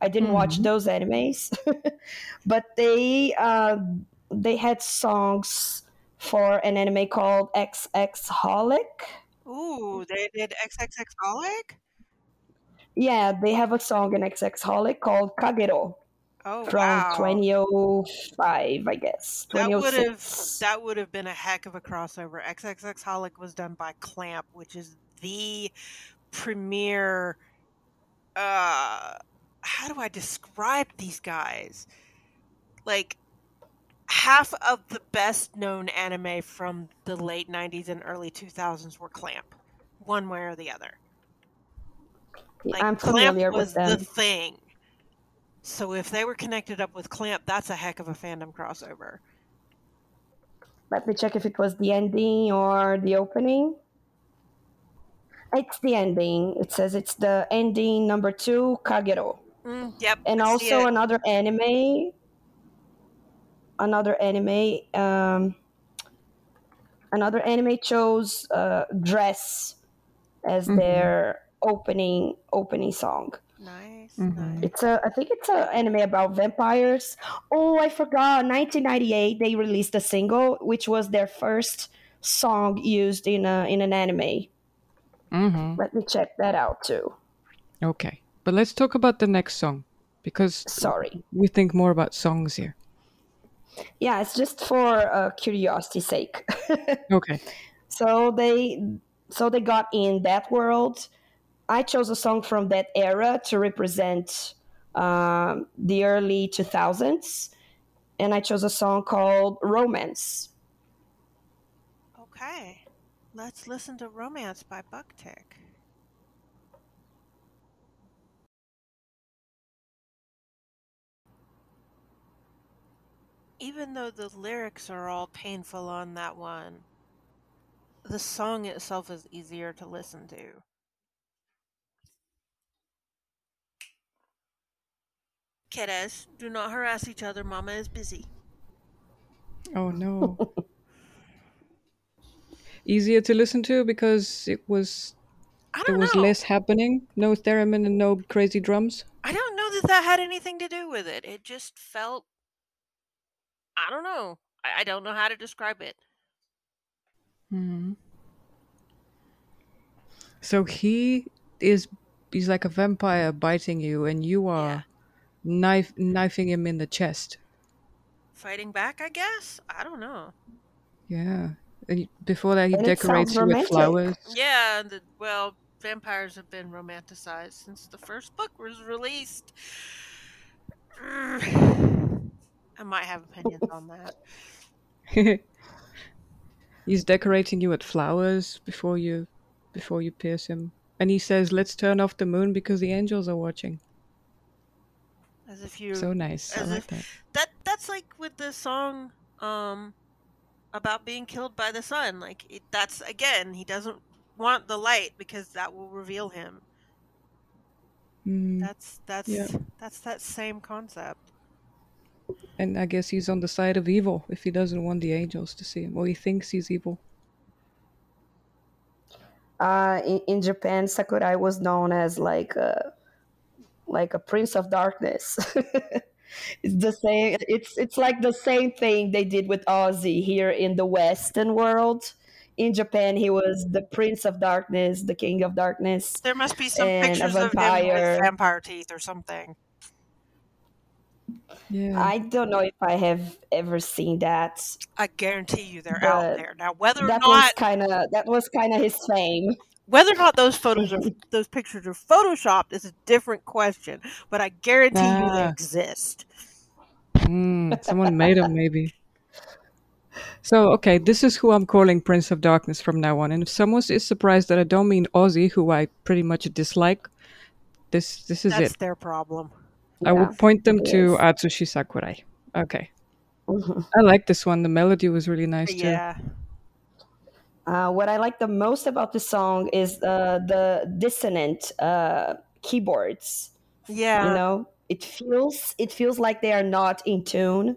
I didn't mm-hmm. watch those animes, <laughs> but they uh, they had songs for an anime called XX Holic. Ooh, they did XXX Holic? Yeah, they have a song in XX Holic called Kagero. Oh, from wow. 2005, I guess. That would have that would have been a heck of a crossover. XXX Holic was done by Clamp, which is the premier. Uh, how do I describe these guys? Like half of the best known anime from the late 90s and early 2000s were Clamp, one way or the other. Like, I'm familiar Clamp was with them. the thing. So if they were connected up with Clamp, that's a heck of a fandom crossover. Let me check if it was the ending or the opening. It's the ending. It says it's the ending number two, Kagero. Mm, yep. And also another anime another anime um, another anime chose uh, dress as mm-hmm. their opening opening song nice, mm-hmm. nice it's a i think it's an anime about vampires oh i forgot 1998 they released a single which was their first song used in a in an anime mm-hmm. let me check that out too okay but let's talk about the next song because sorry we think more about songs here yeah, it's just for uh, curiosity's sake. <laughs> okay. So they so they got in that world. I chose a song from that era to represent um, the early 2000s, and I chose a song called Romance. Okay, let's listen to Romance by Buck-Tick. even though the lyrics are all painful on that one, the song itself is easier to listen to. Kiddos, do not harass each other. Mama is busy. Oh no. <laughs> Easier to listen to because it was there was know. less happening. No theremin and no crazy drums. I don't know that that had anything to do with it. It just felt I don't know. I, I don't know how to describe it. Hmm. So he is he's like a vampire biting you and you are yeah. Knife knifing him in the chest. Fighting back, I guess? I don't know. Yeah. And before that he and decorates you with flowers. Yeah, the, well, vampires have been romanticized since the first book was released. <sighs> I might have opinions on that. <laughs> He's decorating you with flowers before you before you pierce him. And he says, "Let's turn off the moon because the angels are watching." As if you So nice. I like that. That that's like with the song um about being killed by the sun. Like it, that's again, he doesn't want the light because that will reveal him. Mm, that's that's yeah. that's that same concept. And I guess he's on the side of evil if he doesn't want the angels to see him, or he thinks he's evil. uh, in, in Japan, Sakurai was known as like a like a prince of darkness. <laughs> it's the same. It's it's like the same thing they did with Ozzy here in the Western world. In Japan, he was the prince of darkness, the king of darkness. There must be some And a pictures of him vampire. with vampire teeth or something. Yeah. I don't know if I have ever seen that. I guarantee you they're out there. Now whether or That was not kind of that was kind of his fame. Whether or not those photos are those pictures are photoshopped is a different question, but I guarantee you they Ah. exist. Mm, someone made them, maybe. So, okay, this is who I'm calling Prince of Darkness from now on. And if someone is surprised that I don't mean Ozzy, who I pretty much dislike, this this is That's it. their problem. I will point them to is. Atsushi Sakurai. Okay. Mhm. <laughs> I like this one. The melody was really nice too. Yeah. Uh, what I like the most about the song is uh, the dissonant uh, keyboards. Yeah. you know it feels it feels like they are not in tune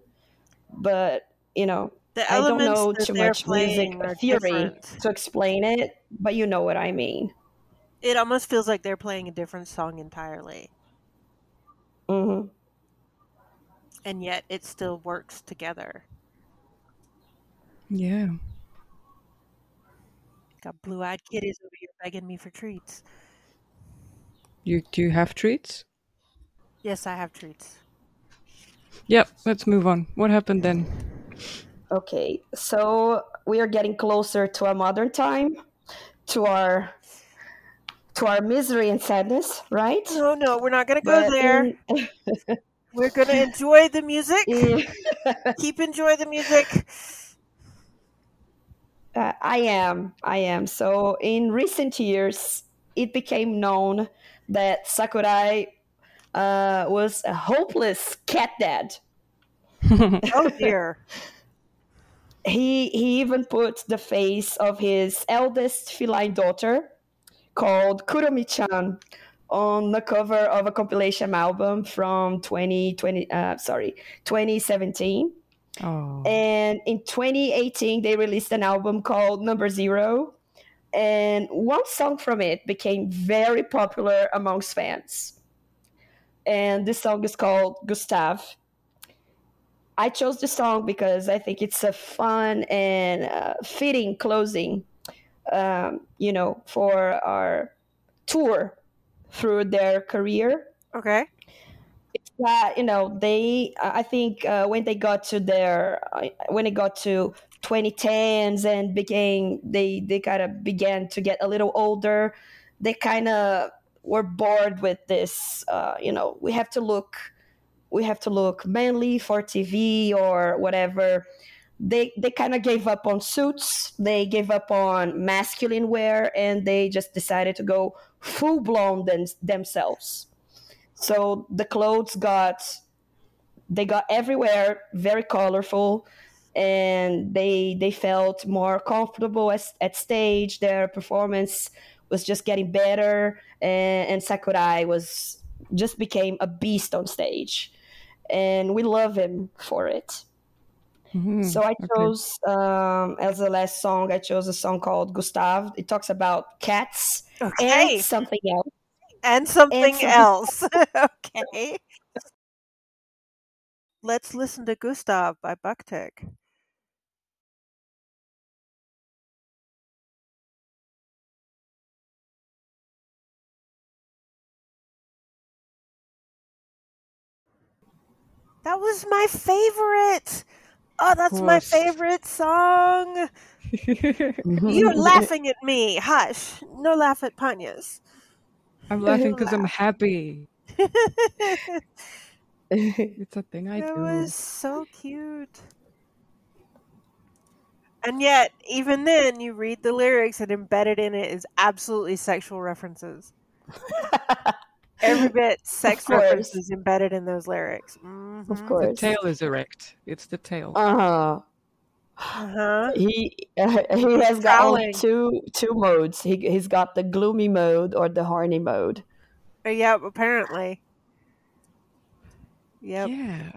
but you know the i don't know too much music theory different. to explain it but you know what i mean It almost feels like they're playing a different song entirely. hmm And yet it still works together. Yeah. Got blue eyed kid is over here begging me for treats. You do you have treats? Yes, I have treats. Yep. Let's move on. What happened then? okay so we are getting closer to a modern time to our to our misery and sadness right No, no, we're not gonna go But there. in- <laughs> We're gonna enjoy the music. Keep enjoy the music. <laughs> Uh, I am. I am. So in recent years, it became known that Sakurai uh, was a hopeless cat dad. <laughs> Oh dear. <laughs> He he even put the face of his eldest feline daughter, called Kuromi-chan, on the cover of a compilation album from 2020. Uh, sorry, 2017. Oh. And in 2018, they released an album called Number Zero. And one song from it became very popular amongst fans. And this song is called Gustave. I chose this song because I think it's a fun and uh, fitting closing, um, you know, for our tour through their career Okay. That you know they i think uh, when they got to their when it got to 2010s and became they they kind of began to get a little older they kind of were bored with this uh, you know we have to look we have to look manly for tv or whatever. They they kind of gave up on suits they gave up on masculine wear and they just decided to go full blown them, themselves so the clothes got they got everywhere very colorful and they they felt more comfortable at, at stage their performance was just getting better and, and sakurai was just became a beast on stage and we love him for it Mhm. so I okay. chose um, as the last song. I chose a song called Gustave. It talks about cats Okay. and something else. And something something else. <laughs> okay. Let's listen to Gustave by Buck-Tick. That was my favorite. Oh, that's my favorite song. <laughs> You're <laughs> laughing at me. Hush. No laugh at Panyas. I'm <laughs> laughing because I'm happy. <laughs> It's a thing I do. was so cute. And yet, even then, you read the lyrics and embedded in it is absolutely sexual references. <laughs> Every bit sex course. references embedded in those lyrics. Mhm. of course. The tail is erect. It's the tail. Uh huh. Uh-huh. He uh, <laughs> he has got only two two modes. He he's got the gloomy mode or the horny mode. Uh, Yep, apparently. Yep. Yeah.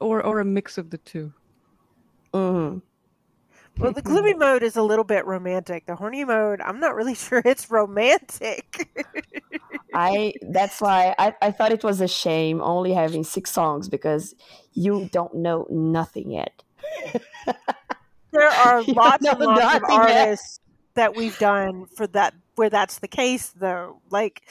Or or a mix of the two. hmm Well, the gloomy mode is a little bit romantic. The horny mode, I'm not really <laughs> sure it's romantic. <laughs> I that's why I, I thought it was a shame only having six songs because you don't know nothing yet. There are <laughs> lots and lots of artists that we've done for that where that's the case though. Like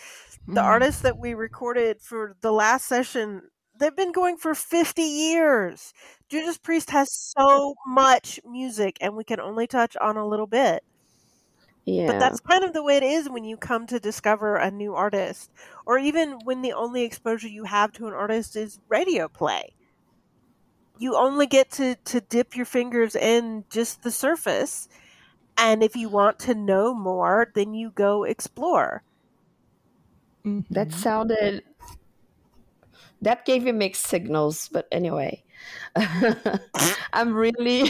the Mm. artists that we recorded for the last session, they've been going for 50 years. Judas Priest has so much music and we can only touch on a little bit. Yeah. But that's kind of the way it is when you come to discover a new artist, or even when the only exposure you have to an artist is radio play. You only get to, to dip your fingers in just the surface, and if you want to know more, then you go explore. Mhm. That sounded. That gave you mixed signals, but anyway, <laughs> I'm really,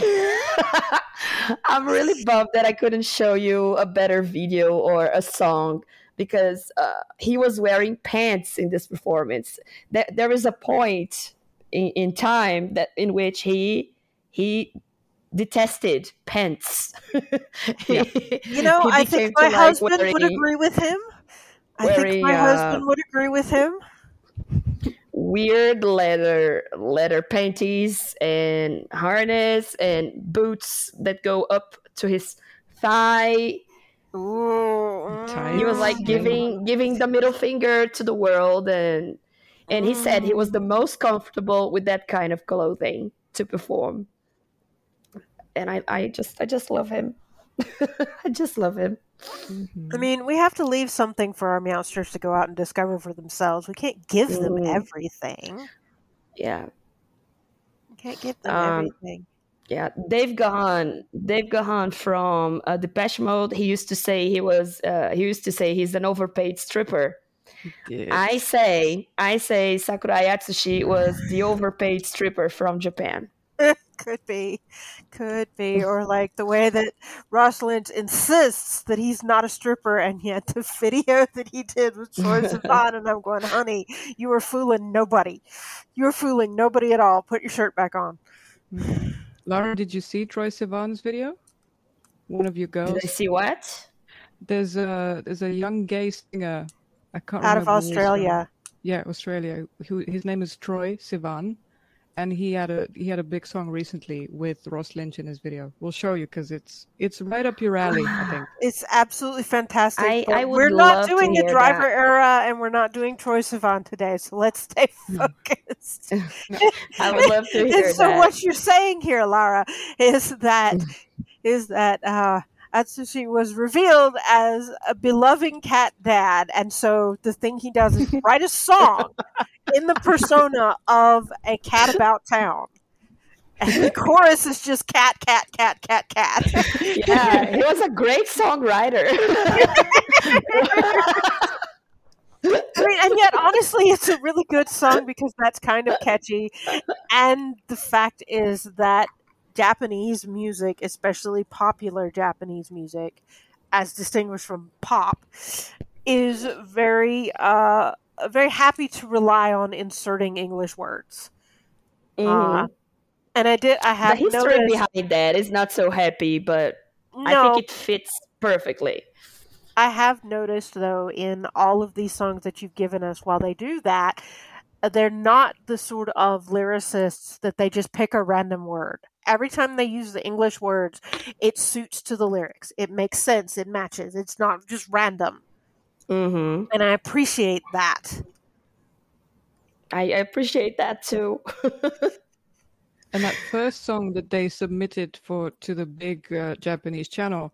<laughs> I'm really bummed that I couldn't show you a better video or a song because uh, he was wearing pants in this performance. There, there is a point in, in time that in which he he detested pants. <laughs> Yeah. You know, I think my to like husband would agree with him. I think my uh, husband would agree with him. weird leather leather panties and harness and boots that go up to his thigh. Ooh, Tight. He was like giving giving the middle finger to the world and and he said he was the most comfortable with that kind of clothing to perform. And I, I just I just love him. <laughs> I just love him. Mhm. I mean, we have to leave something for our meowsters to go out and discover for themselves. We can't give them Mm. everything. Yeah. We can't give them Um, everything. Yeah, they've gone. They've gone from uh, Depeche Mode. He used to say he was. Uh, he used to say he's an overpaid stripper. Did. I say, I say, Sakurai Atsushi was the overpaid stripper from Japan. <laughs> Could be. Could be. Or like the way that Ross Lynch insists that he's not a stripper, and yet the <laughs> video that he did with Troye <laughs> Sivan, and I'm going, honey, you were fooling nobody. You were fooling nobody at all. Put your shirt back on. Mhm. Laura, did you see Troye Sivan's video? One of you girls. Did I see what? There's a there's a young gay singer. I can't Out of remember who. Australia. Yeah, Australia. Who his name is Troye Sivan, and he had a he had a big song recently with Ross Lynch in his video. We'll show you because it's it's right up your alley. I <sighs> think. It's absolutely fantastic. I- I we're not doing a hear driver that. era, and we're not doing Troye Sivan today. So let's stay <laughs> focused. <laughs> I would love to <laughs> hear and so that. what you're saying here, Lara, is that is that uh, Atsushi was revealed as a beloved cat dad, and so the thing he does is write a song in the persona of a cat about town. And the chorus is just cat, cat, cat, cat, cat. yeah, he was a great songwriter. I mean, and yet, honestly, it's a really good song because that's kind of catchy. And the fact is that Japanese music, especially popular Japanese music, as distinguished from pop, is very, uh, very happy to rely on inserting English words. Mhm. Uh, and I did. I have the history noticed. behind that is not so happy, but I think it fits perfectly. I have noticed though in all of these songs that you've given us while they do that, uh, they're not the sort of lyricists that they just pick a random word. Every time they use the English words, it suits to the lyrics. It makes sense, it matches. It's not just random. hmm And I appreciate that. I, I appreciate that too. <laughs> And that first song that they submitted for to the big uh, Japanese channel,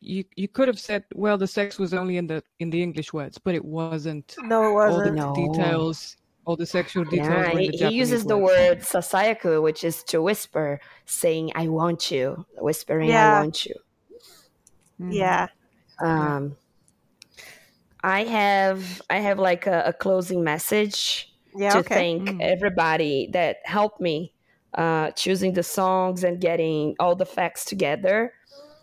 you you could have said, well, the sex was only in the in the English words, but it wasn't. No, it All the wasn't. No. details, all the sexual details yeah, were in he, the he Japanese uses the word sasayaku, which is to whisper, saying "I want you," whispering Yeah. "I want you." Mhm. Yeah. Um, I have I have like a, a closing message Yeah, to okay. thank Mm. everybody that helped me uh, choosing the songs and getting all the facts together.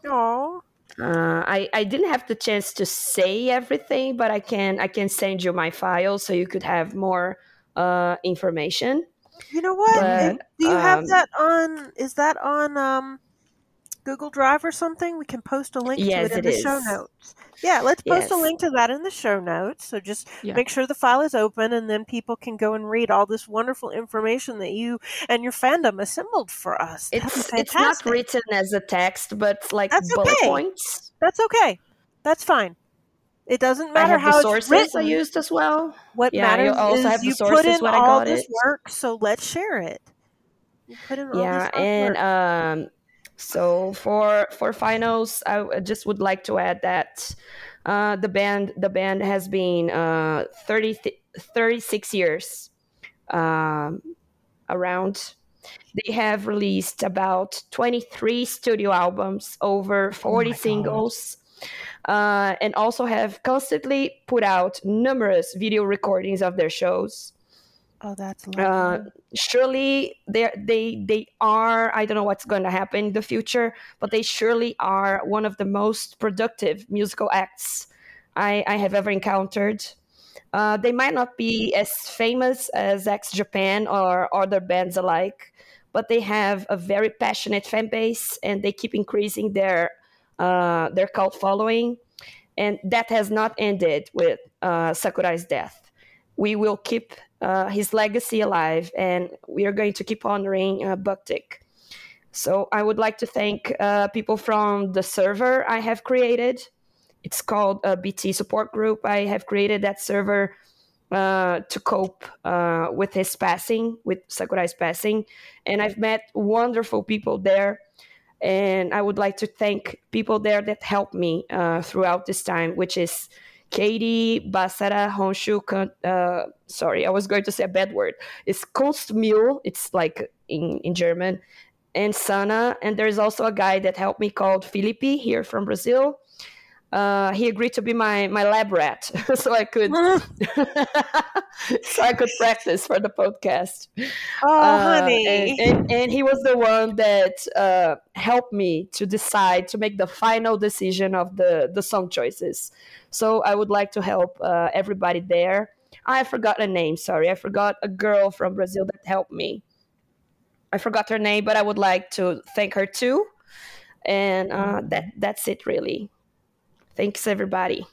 Aw. Uh, I, I didn't have the chance to say everything, but I can I can send you my file so you could have more uh, information. You know what? But, Do you have um, that on? Is that on um, Google Drive or something? We can post a link Yes, to it in it the show notes. Yeah, let's post a link to that in the show notes. So just Yeah. make sure the file is open and then people can go and read all this wonderful information that you and your fandom assembled for us. It's it's not written as a text, but like That's bullet okay. points. That's okay. That's fine. It doesn't matter how the it's written. I used as well. What Yeah, you matters also is have the you put in all this it. work, so let's share it. You put in all yeah and um so for for finals I just would like to add that uh the band the band has been uh 30 th- 36 years um around they have released about 23 studio albums over 40 my God. singles uh, and also have constantly put out numerous video recordings of their shows oh, that's uh, surely they they they are i don't know what's going to happen in the future but they surely are one of the most productive musical acts i i have ever encountered uh, they might not be as famous as X Japan or other bands alike, but they have a very passionate fan base and they keep increasing their uh, their cult following. And that has not ended with uh, Sakurai's death. We will keep uh, his legacy alive and we are going to keep honoring uh, Buck-Tick. So I would like to thank uh, people from the server I have created it's called a BT support group. I have created that server uh, to cope uh, with his passing, with Sakurai's passing, and I've met wonderful people there. And I would like to thank people there that helped me uh, throughout this time, which is Katie, Basara, Honshu. Uh, sorry, I was going to say a bad word. It's Kunstmühl. It's like in, in German. And Sana. And there's also a guy that helped me called Felipe here from Brazil uh, he agreed to be my my lab rat, <laughs> so I could <laughs> so I could practice for the podcast. oh, Uh, honey. and, and, and he was the one that uh, helped me to decide to make the final decision of the the song choices. So I would like to help uh, everybody there. I forgot a name. Sorry, I forgot a girl from Brazil that helped me. I forgot her name, but I would like to thank her too. And uh, that that's it, really. Thanks, everybody.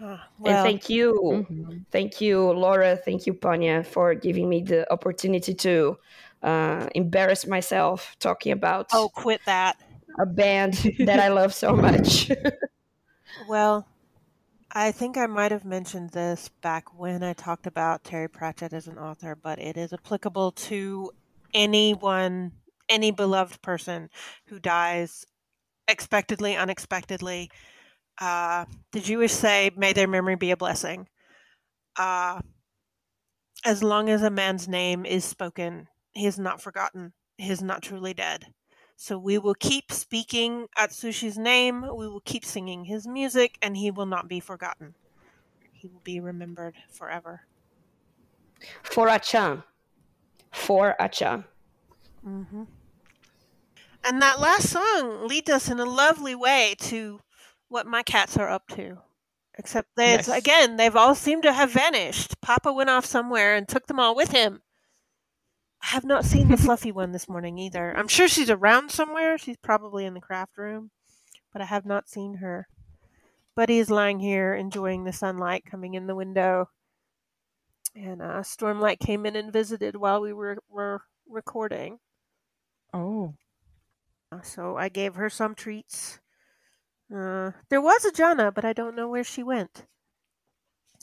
Oh, and thank you. Mhm. Thank you, Laura. Thank you, Panya, for giving me the opportunity to uh, embarrass myself talking about oh, quit that. a band that I love so much. <laughs> Well, I think I might have mentioned this back when I talked about Terry Pratchett as an author, but it is applicable to anyone, any beloved person who dies expectedly, unexpectedly. Uh, the Jewish say, "May their memory be a blessing." Uh, as long as a man's name is spoken, he is not forgotten. He is not truly dead. So we will keep speaking Atsushi's name, we will keep singing his music, and he will not be forgotten. He will be remembered forever. For Achan. For Achan. hmm And that last song leads us in a lovely way to what my cats are up to. Except they Yes. again, they've all seemed to have vanished. Papa went off somewhere and took them all with him. I have not seen the <laughs> fluffy one this morning either. I'm sure she's around somewhere. She's probably in the craft room, but I have not seen her. Buddy is lying here enjoying the sunlight coming in the window. And uh, Stormlight came in and visited while we were, were recording. Oh. So I gave her some treats. Uh, there was a Jana, but I don't know where she went.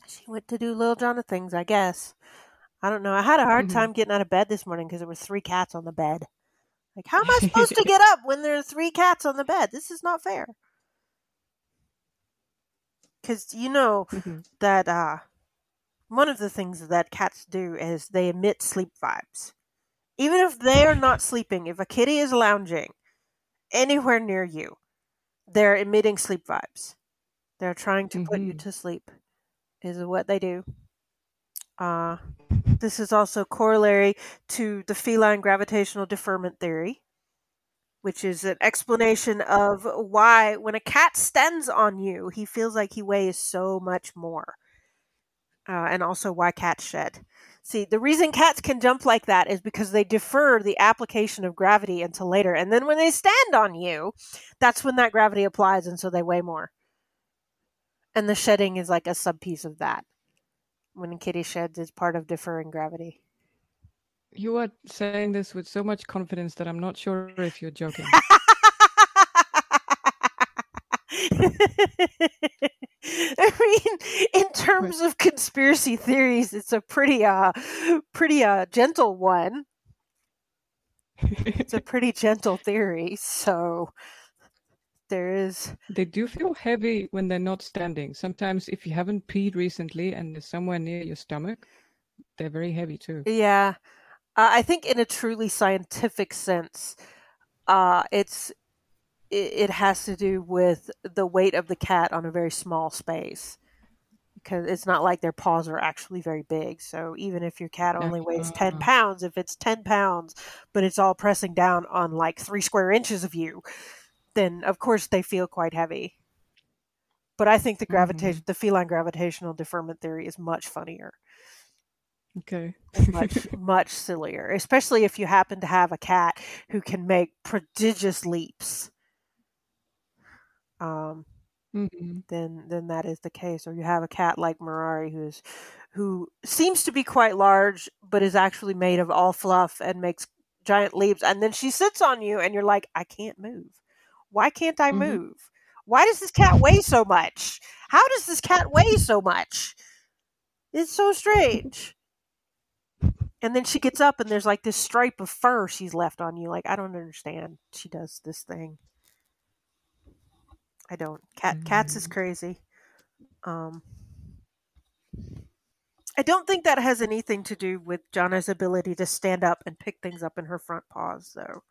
She went to do little Jana things, I guess. I don't know. I had a hard Mhm. time getting out of bed this morning because there were three cats on the bed. Like, how am I supposed to <laughs> get up when there are three cats on the bed? This is not fair. Because you know Mhm. that uh, one of the things that cats do is they emit sleep vibes. Even if they are not sleeping, if a kitty is lounging anywhere near you, they're emitting sleep vibes. They're trying to put you Mhm. to sleep, is what they do. Uh, this is also corollary to the feline gravitational deferment theory, which is an explanation of why when a cat stands on you, he feels like he weighs so much more. Uh, and also why cats shed. See, the reason cats can jump like that is because they defer the application of gravity until later. And then when they stand on you, that's when that gravity applies, and so they weigh more. And the shedding is like a sub piece of that. When a kitty sheds, it's part of deferring gravity. You are saying this with so much confidence that I'm not sure if you're joking. <laughs> <laughs> I mean, in terms of conspiracy theories, it's a pretty uh pretty uh gentle one. It's a <laughs> pretty gentle theory, so there is They do feel heavy when they're not standing. Sometimes, if you haven't peed recently and they're somewhere near your stomach, they're very heavy too. yeah. Uh, I think in a truly scientific sense, uh it's it, has to do with the weight of the cat on a very small space. Because it's not like their paws are actually very big. So even if your cat only weighs 10 Uh. pounds, if it's 10 pounds, but it's all pressing down on like three square inches of you, then of course they feel quite heavy. But I think the gravitation, the feline gravitational deferment theory is much funnier, Okay. much <laughs> much sillier, especially if you happen to have a cat who can make prodigious leaps. Um, Mhm. then then that is the case. Or you have a cat like Mirari who's who seems to be quite large, but is actually made of all fluff and makes giant leaps, and then she sits on you, and you're like, I can't move. Why can't I Mhm. move? Why does this cat weigh so much? How does this cat weigh so much? It's so strange. And then she gets up, and there's like this stripe of fur she's left on you. Like I don't understand. She does this thing. I don't. Cat cats is Mm. crazy. Um, I don't think that has anything to do with Jana's ability to stand up and pick things up in her front paws, though.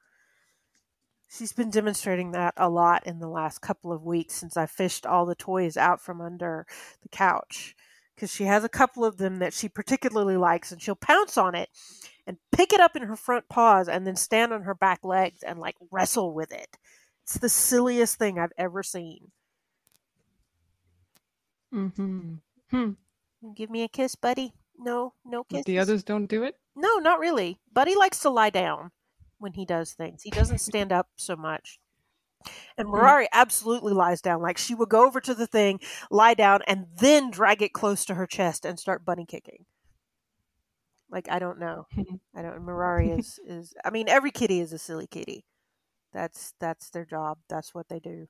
She's been demonstrating that a lot in the last couple of weeks since I fished all the toys out from under the couch. Because she has a couple of them that she particularly likes, and she'll pounce on it and pick it up in her front paws and then stand on her back legs and like wrestle with it. It's the silliest thing I've ever seen. Mhm. Hmm. Give me a kiss, buddy. No, no kisses. the others don't do it. No, not really. Buddy likes to lie down when he does things. He doesn't stand up so much. And Mirari absolutely lies down. Like she would go over to the thing, lie down, and then drag it close to her chest and start bunny kicking. Like I don't know. I don't. Mirari is is. I mean, every kitty is a silly kitty. That's that's their job. That's what they do.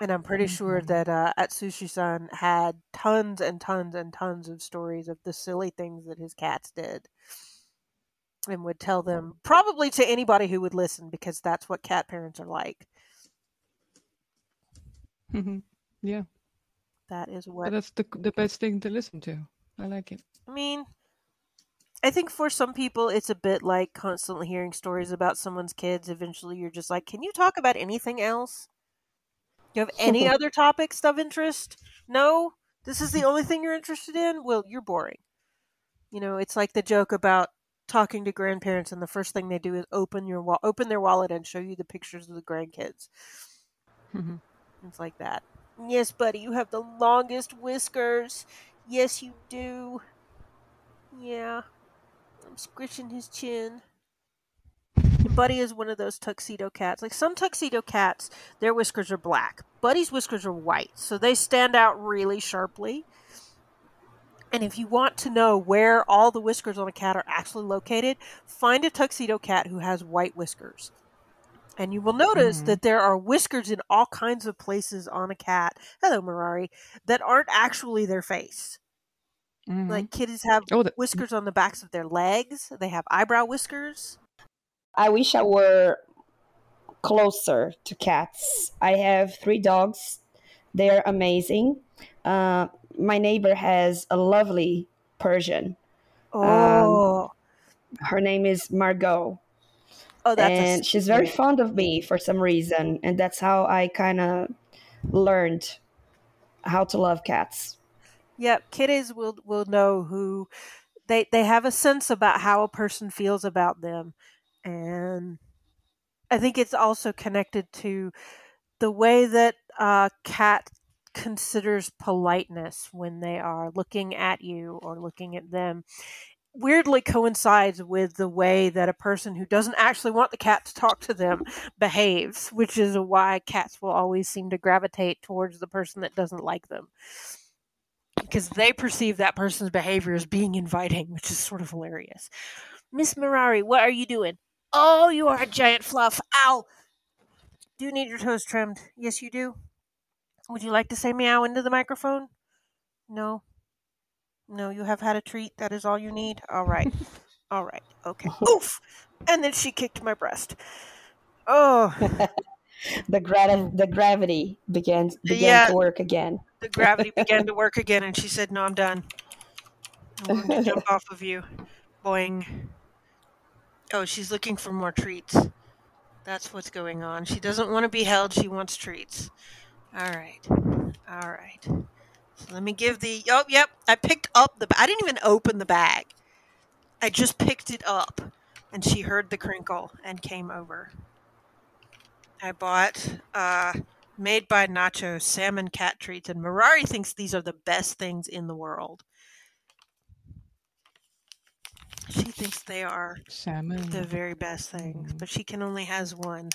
And I'm pretty sure Mhm. that uh, Atsushi-san had tons and tons and tons of stories of the silly things that his cats did, and would tell them probably to anybody who would listen because that's what cat parents are like. Mhm. yeah, That is but what that's the the best thing to listen to. I like it. I mean. I think for some people, it's a bit like constantly hearing stories about someone's kids. Eventually, you're just like, can you talk about anything else? Do you have any <laughs> other topics of interest? No? This is the only thing you're interested in? Well, you're boring. You know, it's like the joke about talking to grandparents and the first thing they do is open your wa- open their wallet and show you the pictures of the grandkids. Mhm. It's like that. Yes, buddy, you have the longest whiskers. Yes, you do. Yeah. I'm squishing his chin. And Buddy is one of those tuxedo cats. Like some tuxedo cats, their whiskers are black. Buddy's whiskers are white, so they stand out really sharply. And if you want to know where all the whiskers on a cat are actually located, find a tuxedo cat who has white whiskers. And you will notice Mhm. that there are whiskers in all kinds of places on a cat. Hello, Mirari, that aren't actually their face. Mhm. Like kitties have oh, the, whiskers on the backs of their legs. They have eyebrow whiskers. I wish I were closer to cats. I have three dogs. They're amazing. Uh, my neighbor has a lovely Persian. Oh, Her name is Margot, oh, that's and s- she's very fond of me for some reason. And that's how I kind of learned how to love cats. Yep, kitties will will know who they they have a sense about how a person feels about them, and I think it's also connected to the way that a cat considers politeness when they are looking at you or looking at them. weirdly coincides with the way that a person who doesn't actually want the cat to talk to them behaves, which is why cats will always seem to gravitate towards the person that doesn't like them. Because they perceive that person's behavior as being inviting, which is sort of hilarious. Miss Mirari, what are you doing? Oh, you are a giant fluff. Ow! Do you need your toes trimmed? Yes, you do. Would you like to say meow into the microphone? No. No, you have had a treat. That is all you need. All right. <laughs> all right. Okay. Oof. And then she kicked my breast. Oh. <laughs> the gra- the gravity began began yeah, to work again. The gravity began to work again, and she said, "No, I'm done. I'm going to jump off of you." Boing. Oh, she's looking for more treats. That's what's going on. She doesn't want to be held. She wants treats. All right. All right. So let me give the. Oh, yep. I picked up the. I didn't even open the bag. I just picked it up, and she heard the crinkle and came over. I bought uh, made by Nacho salmon cat treats, and Mirari thinks these are the best things in the world. She thinks they are salmon the very best things, mm. but she can only has one.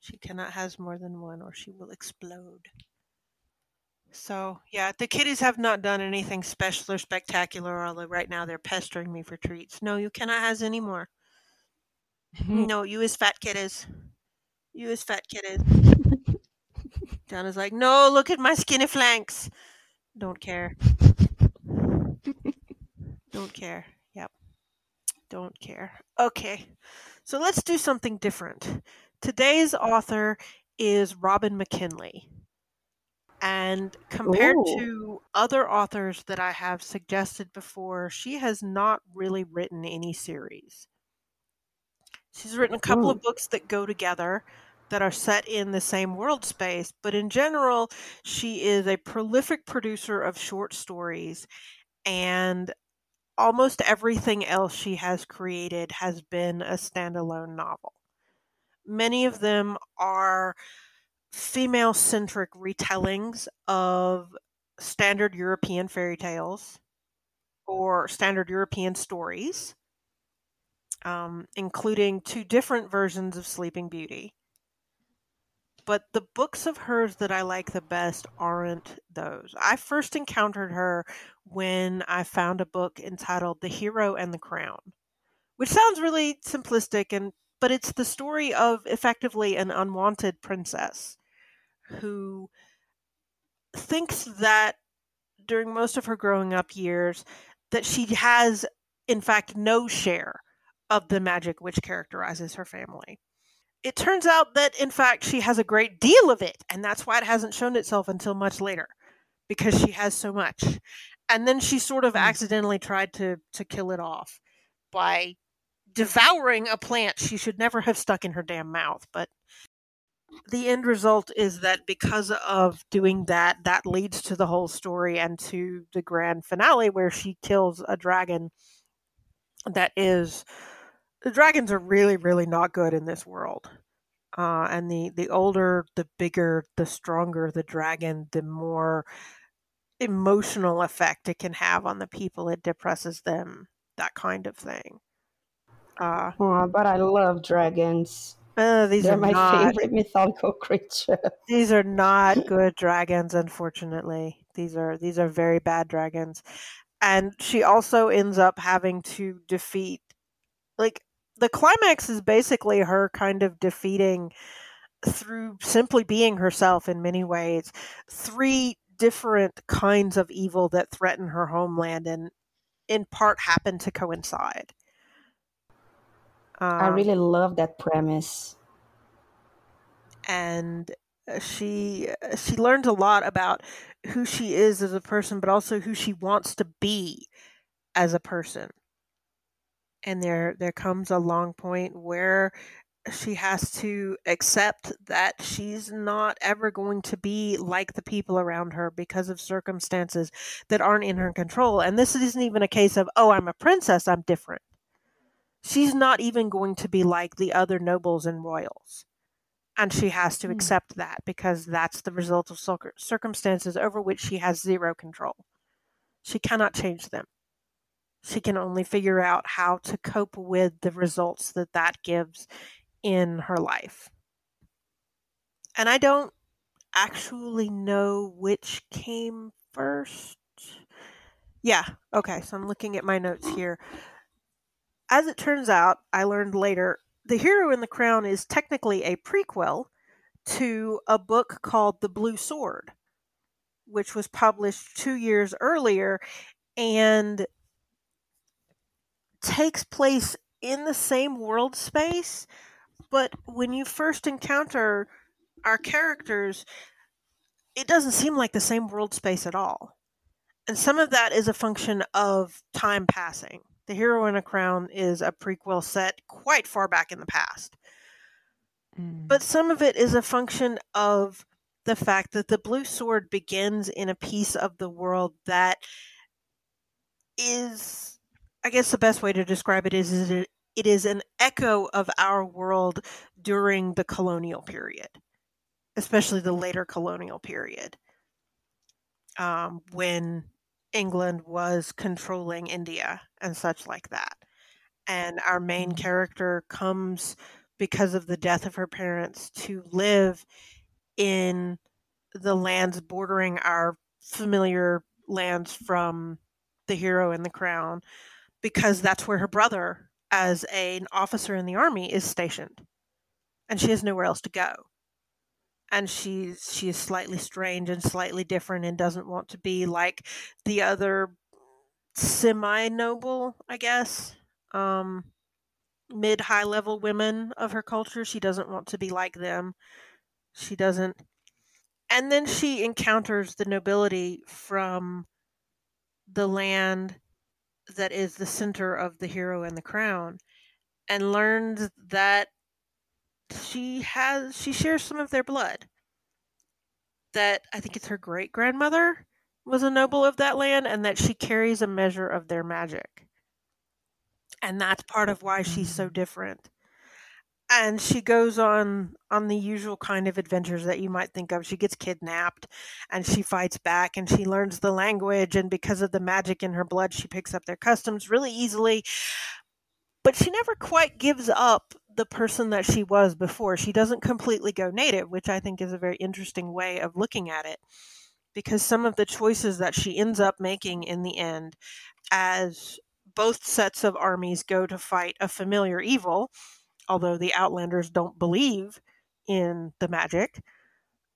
She cannot has more than one, or she will explode. So yeah, the kitties have not done anything special or spectacular. Although right now they're pestering me for treats. No, you cannot has any more. <laughs> no, you is fat kitties. You is fat kitties. <laughs> Donna's like, no, look at my skinny flanks. Don't care. Don't care. Yep. Don't care. Okay. So let's do something different. Today's author is Robin McKinley. And compared Ooh. to other authors that I have suggested before, she has not really written any series. She's written a couple Ooh. of books that go together that are set in the same world space, but in general, she is a prolific producer of short stories, and almost everything else she has created has been a standalone novel. Many of them are female centric retellings of standard European fairy tales or standard European stories, um, including two different versions of Sleeping Beauty. But the books of hers that I like the best aren't those. I first encountered her when I found a book entitled The Hero and the Crown, which sounds really simplistic and but it's the story of effectively an unwanted princess who thinks that during most of her growing up years that she has in fact no share of the magic which characterizes her family it turns out that in fact she has a great deal of it and that's why it hasn't shown itself until much later because she has so much and then she sort of Mm. accidentally tried to to kill it off by devouring a plant she should never have stuck in her damn mouth but the end result is that because of doing that that leads to the whole story and to the grand finale where she kills a dragon that is the dragons are really really not good in this world uh, and the the older the bigger the stronger the dragon the more emotional effect it can have on the people it depresses them that kind of thing uh, Oh, but I love dragons. uh, these They're are my not favorite <laughs> mythological creature. these are not <laughs> good dragons unfortunately these are these are very bad dragons and she also ends up having to defeat like the climax is basically her kind of defeating through simply being herself in many ways three different kinds of evil that threaten her homeland and in part happen to coincide I um, really love that premise. and uh, she uh, she learns a lot about who she is as a person but also who she wants to be as a person and there there comes a long point where she has to accept that she's not ever going to be like the people around her because of circumstances that aren't in her control and this isn't even a case of oh i'm a princess i'm different. She's not even going to be like the other nobles and royals and she has to Hmm. accept that because that's the result of circumstances over which she has zero control. She cannot change them she can only figure out how to cope with the results that that gives in her life. And I don't actually know which came first. Yeah, okay, so I'm looking at my notes here. As it turns out, I learned later, The Hero in the Crown is technically a prequel to a book called The Blue Sword, which was published two years earlier and takes place in the same world space. But when you first encounter our characters, it doesn't seem like the same world space at all. And some of that is a function of time passing. The Hero in a Crown is a prequel set quite far back in the past. Mm. But some of it is a function of the fact that the Blue Sword begins in a piece of the world that is, I guess the best way to describe it is, is it, it is an echo of our world during the colonial period especially the later colonial period, um, when England was controlling India and such like that. And our main character comes because of the death of her parents to live in the lands bordering our familiar lands from the hero in the crown because that's where her brother as a, an officer in the army is stationed and she has nowhere else to go and she's she is slightly strange and slightly different and doesn't want to be like the other semi noble, I guess. Um mid high level women of her culture. She doesn't want to be like them. She doesn't and then she encounters the nobility from the land that is the center of the hero and the crown and learns that she has she shares some of their blood. That I think it's her great grandmother was a noble of that land, and that she carries a measure of their magic. And that's part of why she's so mm. different. And she goes on on the usual kind of adventures that you might think of. She gets kidnapped and she fights back and she learns the language and because of the magic in her blood she picks up their customs really easily. But she never quite gives up the person that she was before. She doesn't completely go native, which I think is a very interesting way of looking at it. Because some of the choices that she ends up making in the end, as both sets of armies go to fight a familiar evil, although the Outlanders don't believe in the magic,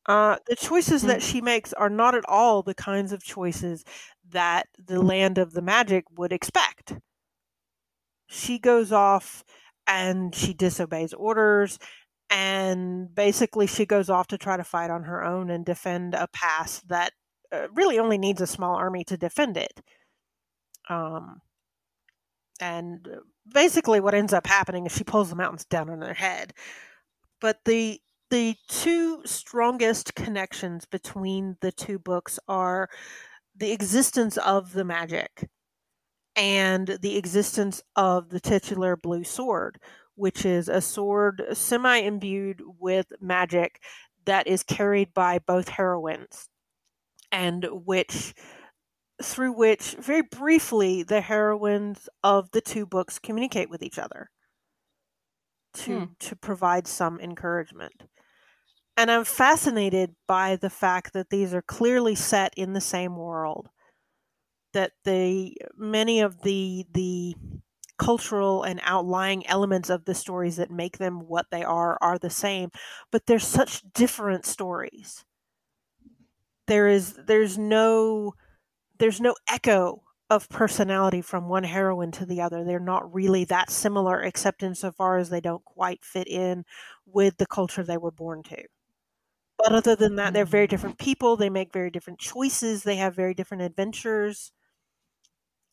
uh, the choices that mm. she makes are not at all the kinds of choices that the land of the magic would expect. She goes off and she disobeys orders and basically she goes off to try to fight on her own and defend a pass that uh, really only needs a small army to defend it um, and uh, basically what ends up happening is she pulls the mountains down on her head. But the the two strongest connections between the two books are the existence of the magic and the existence of the titular blue sword, which is a sword semi imbued with magic that is carried by both heroines, and which through which very briefly the heroines of the two books communicate with each other to hmm. to provide some encouragement. And I'm fascinated by the fact that these are clearly set in the same world that the many of the the cultural and outlying elements of the stories that make them what they are are the same but they're such different stories there is there's no there's no echo of personality from one heroine to the other. They're not really that similar except insofar as they don't quite fit in with the culture they were born to. But other than that they're very different people. They make very different choices. They have very different adventures.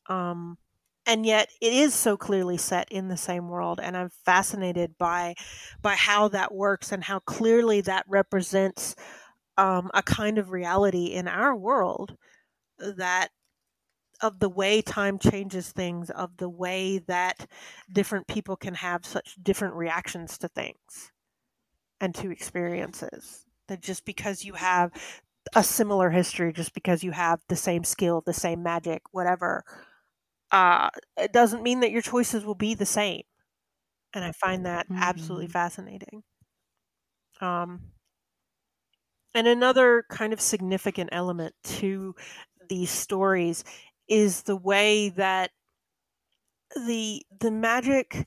Um, and yet it is so clearly set in the same world and i'm fascinated by by how that works and how clearly that represents um, a kind of reality in our world that of the way time changes things of the way that different people can have such different reactions to things and to experiences that just because you have a similar history just because you have the same skill the same magic whatever uh, it doesn't mean that your choices will be the same. And I find that mm-hmm. absolutely fascinating. Um, and another kind of significant element to these stories is the way that the the magic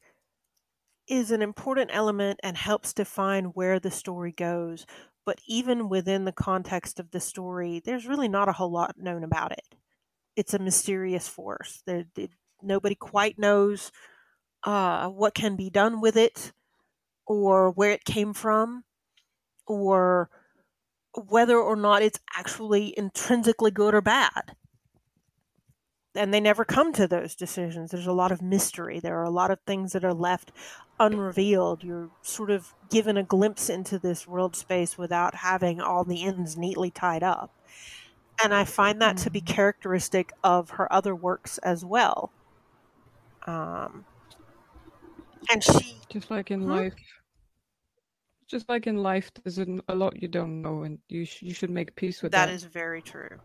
is an important element and helps define where the story goes. But even within the context of the story, there's really not a whole lot known about it. It's a mysterious force. There, nobody quite knows uh, what can be done with it, or where it came from, or whether or not it's actually intrinsically good or bad and they never come to those decisions. There's a lot of mystery. There are a lot of things that are left unrevealed. You're sort of given a glimpse into this world space without having all the ends neatly tied up. And I find that mm-hmm. to be mm. characteristic of her other works as well. Um, and she just like in hmm? life, just like in life, there's a lot you don't know, and you sh- you should make peace with that. That is very true.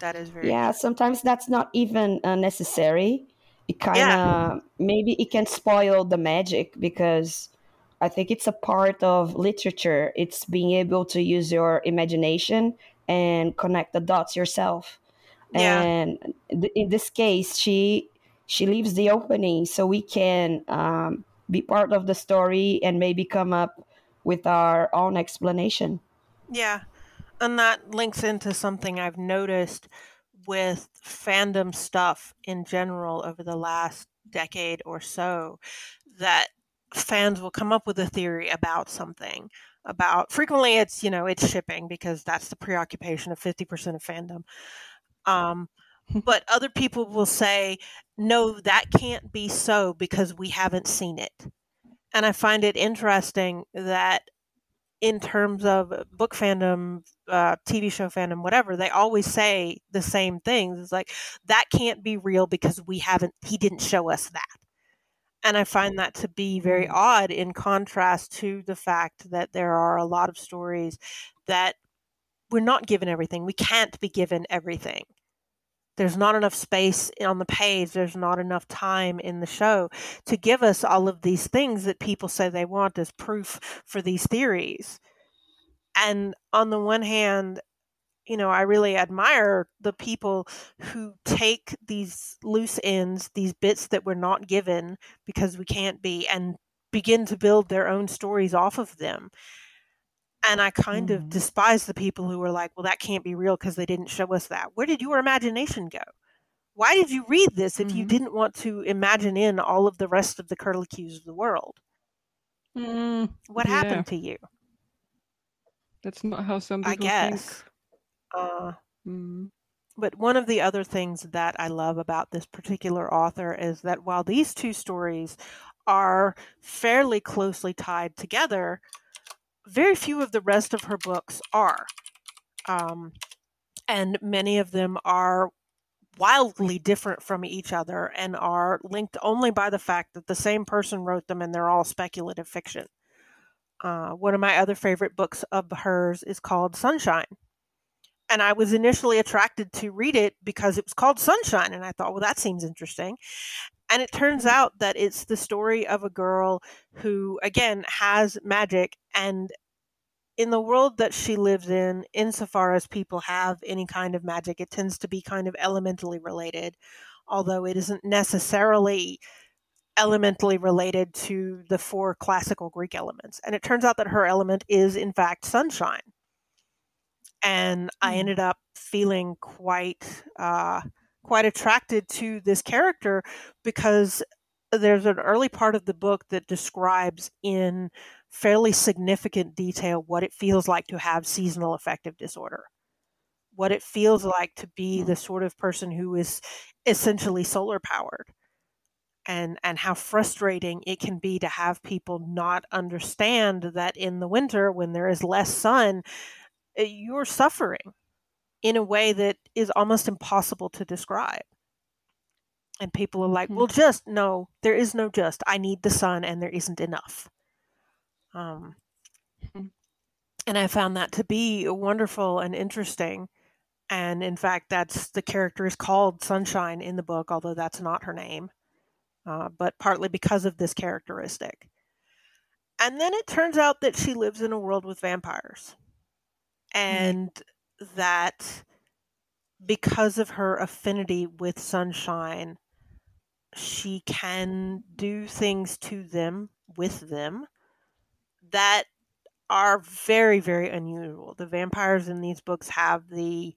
That is very yeah. True. Sometimes that's not even uh, necessary. It kind of yeah. maybe it can spoil the magic because I think it's a part of literature. It's being able to use your imagination and connect the dots yourself. Yeah. And in this case, she she leaves the opening so we can um, be part of the story and maybe come up with our own explanation. Yeah, and that links into something I've noticed with fandom stuff in general over the last decade or so that fans will come up with a theory about something about frequently it's you know it's shipping because that's the preoccupation of 50% of fandom um, <laughs> but other people will say no that can't be so because we haven't seen it and i find it interesting that in terms of book fandom, uh, TV show fandom, whatever, they always say the same things. It's like that can't be real because we haven't. He didn't show us that, and I find that to be very mm. odd in contrast to the fact that there are a lot of stories that we're not given everything. We can't be given everything there's not enough space on the page there's not enough time in the show to give us all of these things that people say they want as proof for these theories. And on the one hand you know i really admire the people who take these loose ends these bits that we're not given because we can't be and begin to build their own stories off of them and I kind mm-hmm. of despise the people who were like, well, that can't be real because they didn't show us that. Where did your imagination go? Why did you read this if mm-hmm. you didn't want to imagine in all of the rest of the curlicues of the world? Mm, what yeah. happened to you? That's not how some people I guess. Think. Uh, mm. But one of the other things that I love about this particular author is that while these two stories are fairly closely tied together, very few of the rest of her books are. Um, and many of them are wildly different from each other and are linked only by the fact that the same person wrote them and they're all speculative fiction. Uh, one of my other favorite books of hers is called Sunshine. And I was initially attracted to read it because it was called Sunshine. And I thought, well, that seems interesting. And it turns out that it's the story of a girl who, again, has magic. And in the world that she lives in, insofar as people have any kind of magic, it tends to be kind of elementally related, although it isn't necessarily elementally related to the four classical Greek elements. And it turns out that her element is, in fact, sunshine. And I hmm. ended up feeling quite. Uh, quite attracted to this character because there's an early part of the book that describes in fairly significant detail what it feels like to have seasonal affective disorder. What it feels like to be the sort of person who is essentially solar powered and and how frustrating it can be to have people not understand that in the winter when there is less sun eh, you're suffering in a way that is almost impossible to describe. And people are like, mm-hmm. well, just no, there is no just. I need the sun and there isn't enough. Um, mm-hmm. and I found that to be wonderful and interesting. And in fact, that's the character is called Sunshine in the book, although that's not her name, uh, but partly because of this characteristic. And then it turns out that she lives in a world with vampires. And mm-hmm. That because of her affinity with Sunshine, she can do things to them with them that are very very unusual. The vampires in these books have the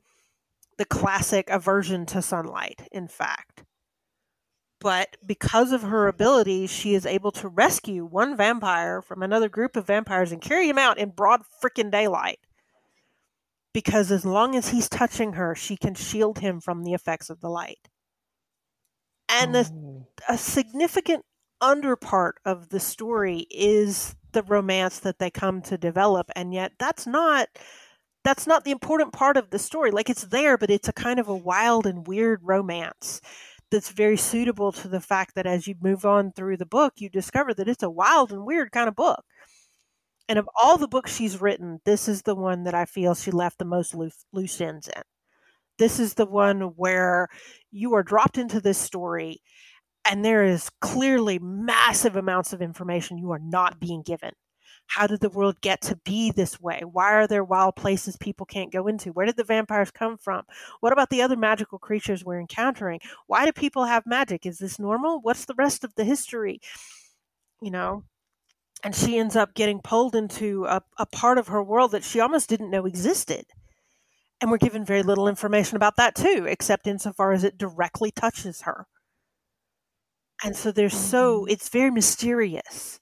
the classic aversion to sunlight in fact. But because of her abilities she is able to rescue one vampire from another group of vampires and carry him out in broad freaking daylight because as long as he's touching her she can shield him from the effects of the light. And oh. a significant underpart of the story is the romance that they come to develop and yet that's not that's not the important part of the story. Like it's there but it's a kind of a wild and weird romance that's very suitable to the fact that as you move on through the book you discover that it's a wild and weird kind of book and of all the books she's written this is the one that i feel she left the most loose, loose ends in this is the one where you are dropped into this story and there is clearly massive amounts of information you are not being given. How did the world get to be this way? Why are there wild places people can't go into? Where did the vampires come from? What about the other magical creatures we're encountering? Why do people have magic? Is this normal? What's the rest of the history? You know, and she ends up getting pulled into a, a part of her world that she almost didn't know existed. And we're given very little information about that too, except insofar as it directly touches her. And so there's so, mm-hmm. it's very mysterious.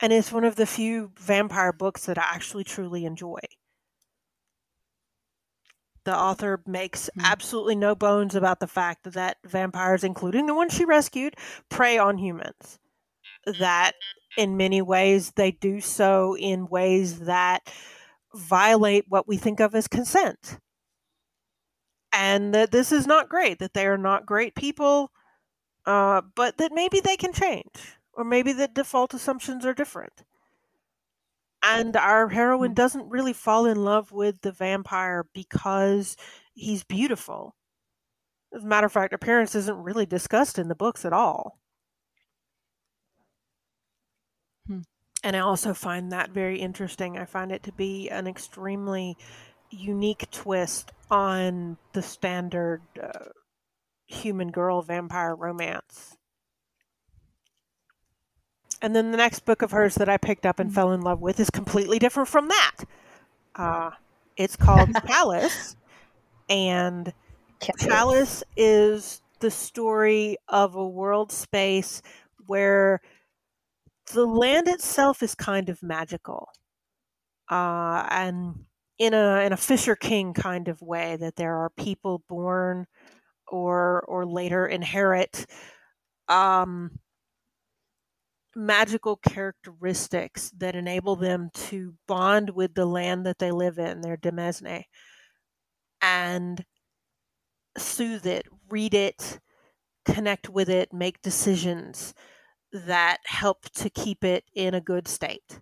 And it's one of the few vampire books that I actually truly enjoy. The author makes mm-hmm. absolutely no bones about the fact that vampires, including the one she rescued, prey on humans. That in many ways they do so in ways that violate what we think of as consent. And that this is not great, that they are not great people, uh, but that maybe they can change, or maybe the default assumptions are different. And our heroine hmm. doesn't really fall in love with the vampire because he's beautiful. As a matter of fact, appearance isn't really discussed in the books at all. And I also find that very interesting. I find it to be an extremely unique twist on the standard uh, human girl vampire romance. And then the next book of hers that I picked up and mm. fell in love with is completely different from that. Uh, it's <laughs> called Chalice, and Chalice is the story of a world space where the land itself is kind of magical, uh, and in a in a Fisher King kind of way that there are people born or or later inherit um, magical characteristics that enable them to bond with the land that they live in, their demesne, and soothe it, read it, connect with it, make decisions that help to keep it in a good state.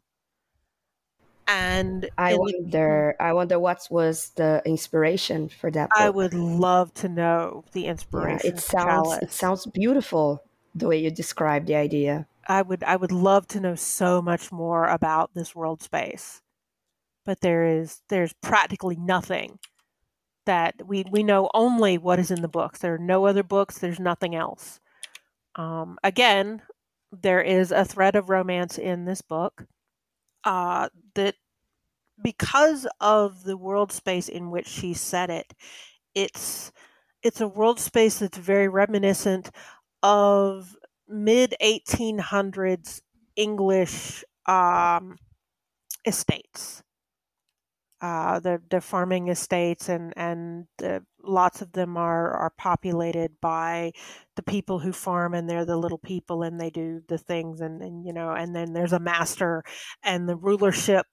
And I wonder, I wonder what was the inspiration for that. Book. I would love to know the inspiration. Yeah, it sounds, it sounds beautiful the way you describe the idea. I would, I would love to know so much more about this world space, but there is, there's practically nothing that we we know only what is in the books. There are no other books. There's nothing else. Um, again, there is a thread of romance in this book uh, that because of the world space in which she set it it's it's a world space that's very reminiscent of mid 1800s english um, estates. Uh, the the farming estates and and the, lots of them are are populated by the people who farm and they're the little people and they do the things and, and you know and then there's a master and the rulership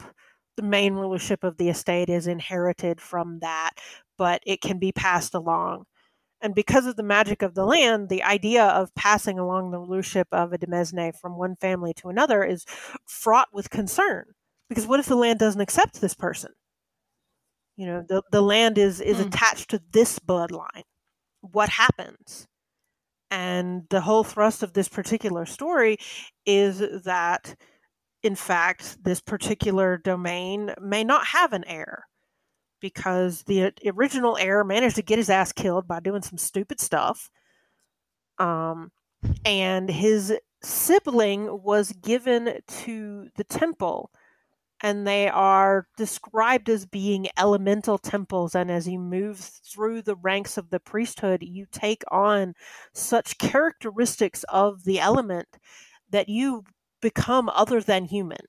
the main rulership of the estate is inherited from that but it can be passed along and because of the magic of the land, the idea of passing along the rulership of a demesne from one family to another is fraught with concern. Because what if the land doesn't accept this person? You know, the, the land is, is Hmm. attached to this bloodline. What happens? And the whole thrust of this particular story is that, in fact, this particular domain may not have an heir because the original heir managed to get his ass killed by doing some stupid stuff. Um, and his sibling was given to the temple and they are described as being elemental temples and as you move through the ranks of the priesthood you take on such characteristics of the element that you become other than human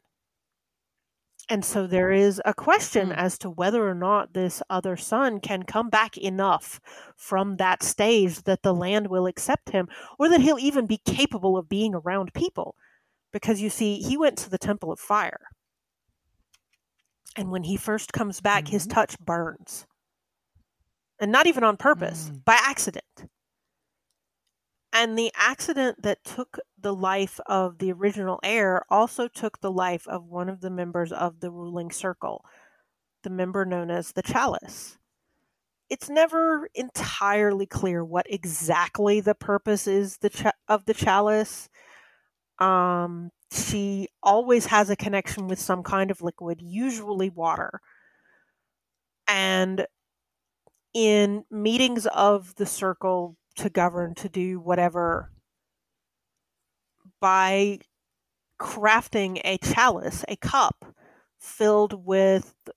and so there is a question Mm. as to whether or not this other son can come back enough from that stage that the land will accept him, or that he'll even be capable of being around people. Because you see, he went to the Temple of Fire. And when he first comes back, his Mhm. touch burns. And not even on purpose, Mm. by accident. And the accident that took the life of the original heir also took the life of one of the members of the ruling circle, the member known as the Chalice. It's never entirely clear what exactly the purpose is the cha- of the Chalice. Um, she always has a connection with some kind of liquid, usually water. And in meetings of the circle to govern, to do whatever, by crafting a chalice, a cup filled with uh,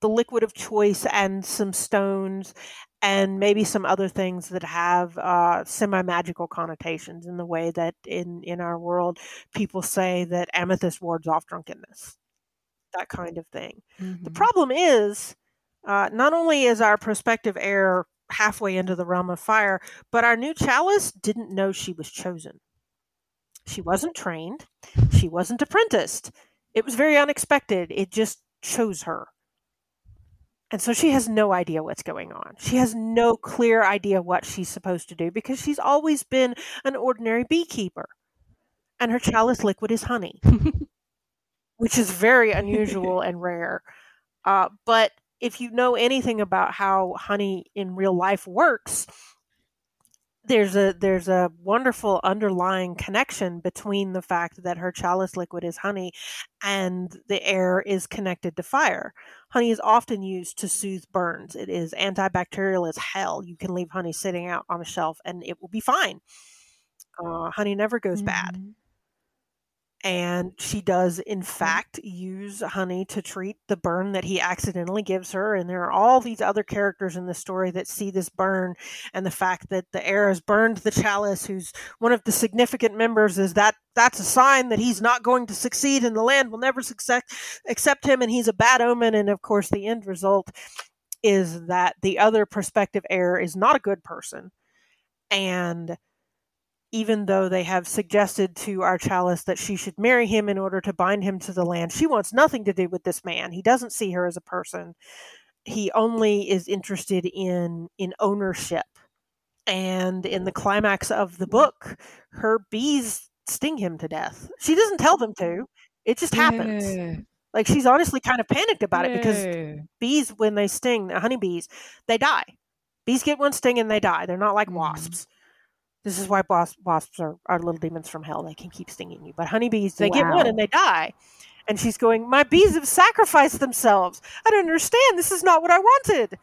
the liquid of choice and some stones and maybe some other things that have uh, semi-magical connotations in the way that in in our world people say that amethyst wards off drunkenness that kind of thing. The Mhm. problem is uh, not only is our prospective heir halfway into the realm of fire but our new chalice didn't know she was chosen. She wasn't trained. She wasn't apprenticed. It was very unexpected. It just chose her and so she has no idea what's going on. She has no clear idea what she's supposed to do because she's always been an ordinary beekeeper. And her chalice liquid is honey, <laughs> which is very unusual <laughs> and rare. Uh, but if you know anything about how honey in real life works, there's a there's a wonderful underlying connection between the fact that her chalice liquid is honey and the heir is connected to fire. Honey is often used to soothe burns. It is antibacterial as hell. You can leave honey sitting out on a shelf and it will be fine. Uh, honey never goes bad. And she does, in mm-hmm. fact, use honey to treat the burn that he accidentally gives her. And there are all these other characters in the story that see this burn and the fact that the heir has burned the chalice, who's one of the significant members, is that that's a sign that he's not going to succeed and the land will never success, accept him and he's a bad omen. And of course, the end result is that the other prospective heir is not a good person. And even though they have suggested to our chalice that she should marry him in order to bind him to the land, she wants nothing to do with this man. He doesn't see her as a person. He only is interested in in ownership. And in the climax of the book, her bees sting him to death. She doesn't tell them to. It just happens. Yeah. Like she's honestly kind of panicked about it because Yeah. bees when they sting the honeybees they die bees get one sting and they die they're not like Mhm. wasps this is why wasps, wasps are, are little demons from hell. They can keep stinging you. But honeybees they get one and they die. And she's going my bees have sacrificed themselves. I don't understand. This is not what i wanted.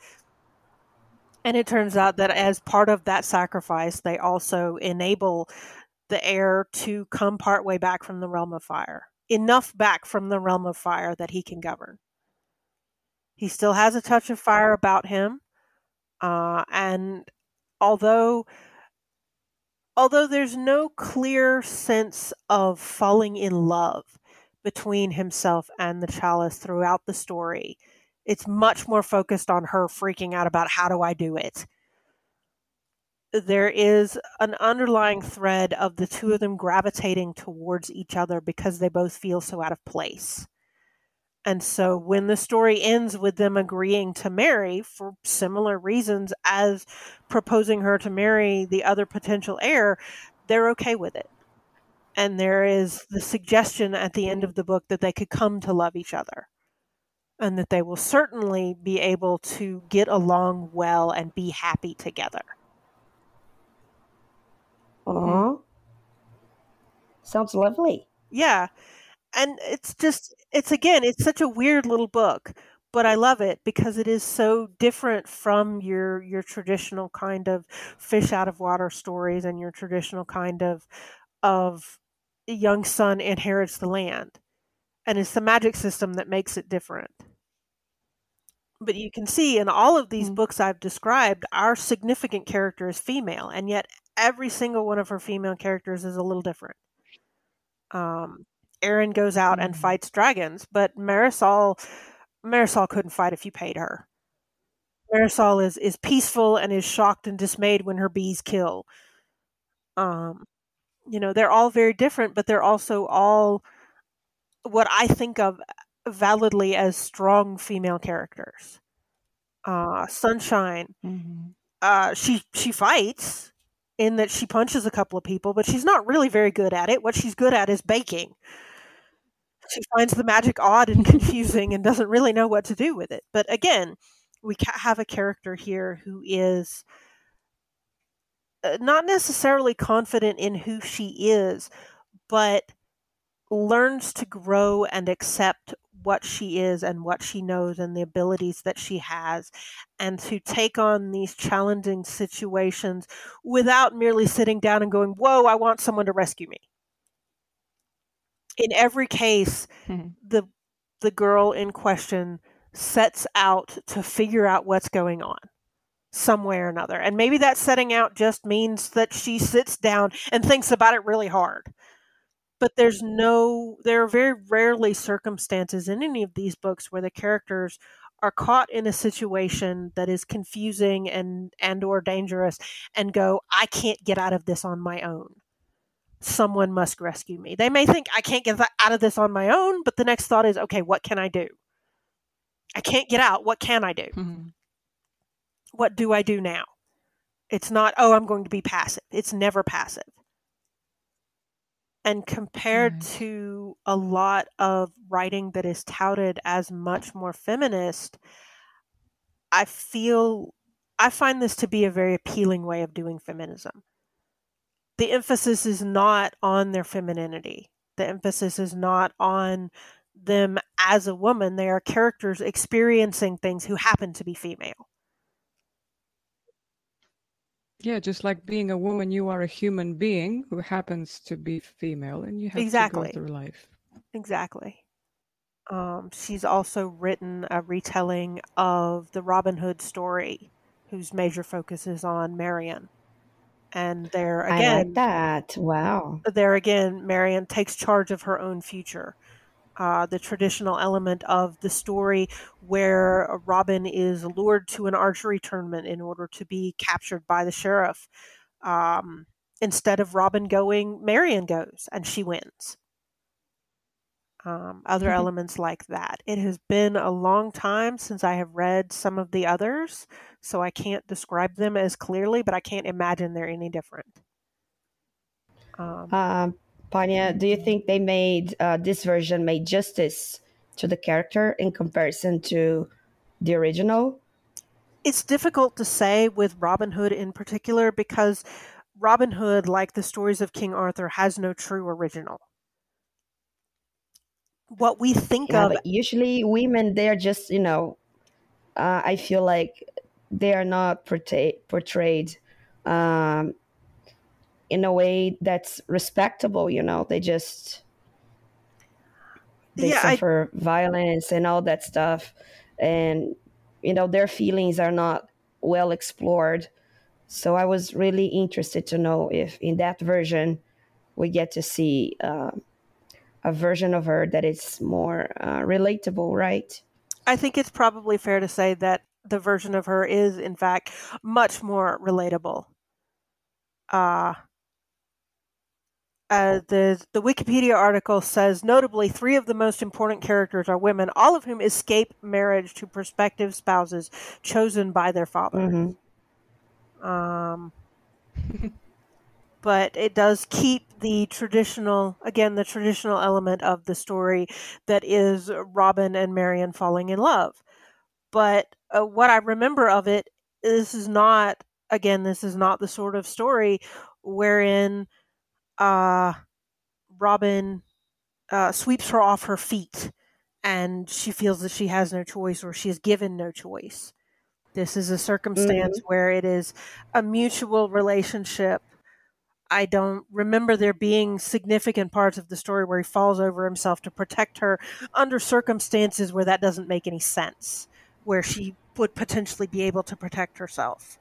And it turns out that as part of that sacrifice they also enable the heir to come part way back from the realm of fire. Enough back from the realm of fire that he can govern. He still has a touch of fire about him. Uh, and although although there's no clear sense of falling in love between himself and the chalice throughout the story it's much more focused on her freaking out about how do i do it. There is an underlying thread of the two of them gravitating towards each other because they both feel so out of place and so when the story ends with them agreeing to marry for similar reasons as proposing her to marry the other potential heir, they're okay with it. And there is the suggestion at the end of the book that they could come to love each other. and that they will certainly be able to get along well and be happy together. Aw. Hmm. Sounds lovely. Yeah. And it's just, it's again, it's such a weird little book, but I love it because it is so different from your your traditional kind of fish out of water stories and your traditional kind of of young son inherits the land. And it's the magic system that makes it different. But you can see in all of these Mm. books I've described, our significant character is female, and yet every single one of her female characters is a little different. Um, Aerin goes out and Mhm. fights dragons, but Mirasol Mirasol couldn't fight if you paid her. Mirasol is is peaceful and is shocked and dismayed when her bees kill. Um, you know, they're all very different, but they're also all what I think of validly as strong female characters. Uh, Sunshine, Mhm. uh, she she fights in that she punches a couple of people, but she's not really very good at it. What she's good at is baking. She finds the magic odd and confusing and doesn't really know what to do with it. But again, we have a character here who is uh, not necessarily confident in who she is, but learns to grow and accept what she is and what she knows and the abilities that she has, and to take on these challenging situations without merely sitting down and going, Whoa, I want someone to rescue me. In every case, Mhm. the the girl in question sets out to figure out what's going on some way or another. And maybe that setting out just means that she sits down and thinks about it really hard. But there's no there are very rarely circumstances in any of these books where the characters are caught in a situation that is confusing and and or dangerous and go, I can't get out of this on my own. Someone must rescue me. They may think I can't get out of this on my own, but the next thought is, okay, what can I do? I can't get out. What can I do? Mhm. what do I do now? It's not, oh, I'm going to be passive. It's never passive. And compared Right. to a lot of writing that is touted as much more feminist, I feel, I find this to be a very appealing way of doing feminism. The emphasis is not on their femininity, the emphasis is not on them as a woman. They are characters experiencing things who happen to be female. Yeah, just like being a woman, you are a human being who happens to be female, and you have Exactly. to go through life. Exactly. Um, she's also written a retelling of the Robin Hood story, whose major focus is on Marion. And there I again, like that. Wow. there again, Marion takes charge of her own future. Uh, the traditional element of the story where Robin is lured to an archery tournament in order to be captured by the sheriff. Um, instead of Robin going, Marion goes and she wins. Um, other Mhm. elements like that. It has been a long time since I have read some of the others, so I can't describe them as clearly, but I can't imagine they're any different. Um, Um, Panya, do you think they made uh, this version made justice to the character in comparison to the original? it's difficult to say with Robin Hood in particular because Robin Hood, like the stories of King Arthur, has no true original. What we think Yeah, of, usually women they're just you know, uh, I feel like they are not portray- portrayed um, in a way that's respectable. You know, they just they Yeah, I- suffer violence and all that stuff, and you know their feelings are not well explored. So I was really interested to know if in that version we get to see uh, a version of her that is more uh, relatable, right? I think it's probably fair to say that the version of her is, in fact, much more relatable. Uh, uh, the the Wikipedia article says notably three of the most important characters are women, all of whom escape marriage to prospective spouses chosen by their father. hmm Um, but it does keep the traditional, again, the traditional element of the story that is Robin and Marian falling in love. But uh, what I remember of it, this is not, again, this is not the sort of story wherein uh, Robin uh, sweeps her off her feet and she feels that she has no choice or she is given no choice. This is a circumstance mm-hmm. where it is a mutual relationship. I don't remember there being significant parts of the story where he falls over himself to protect her under circumstances where that doesn't make any sense, where she would potentially be able to protect herself.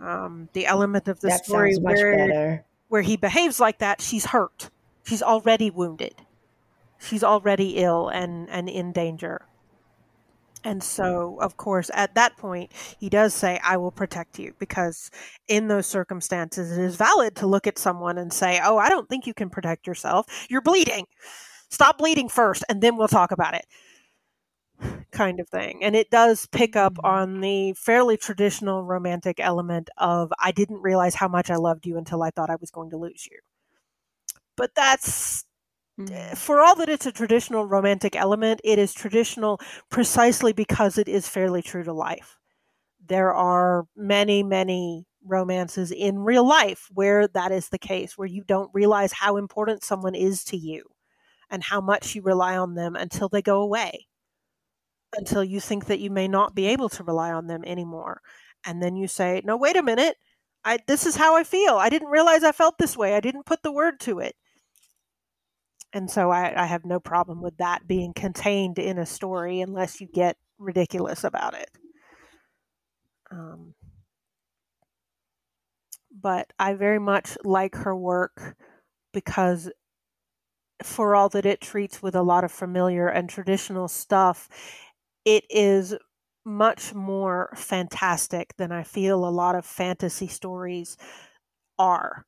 Um, the element of the that story where, where he behaves like that, she's hurt. She's already wounded. She's already ill and, and in danger. And so, of course, at that point, he does say, I will protect you, because in those circumstances, it is valid to look at someone and say, Oh, I don't think you can protect yourself. You're bleeding. Stop bleeding first, and then we'll talk about it. Kind of thing. And it does pick up mm-hmm. on the fairly traditional romantic element of, I didn't realize how much I loved you until I thought I was going to lose you. But that's Mm-hmm. for all that it's a traditional romantic element, it is traditional precisely because it is fairly true to life. There are many, many romances in real life where that is the case, where you don't realize how important someone is to you and how much you rely on them until they go away, until you think that you may not be able to rely on them anymore. And then you say, No, wait a minute. I, this is how I feel. I didn't realize I felt this way. I didn't put the word to it and so I, I have no problem with that being contained in a story unless you get ridiculous about it. Um, but I very much like her work because, for all that it treats with a lot of familiar and traditional stuff, it is much more fantastic than I feel a lot of fantasy stories are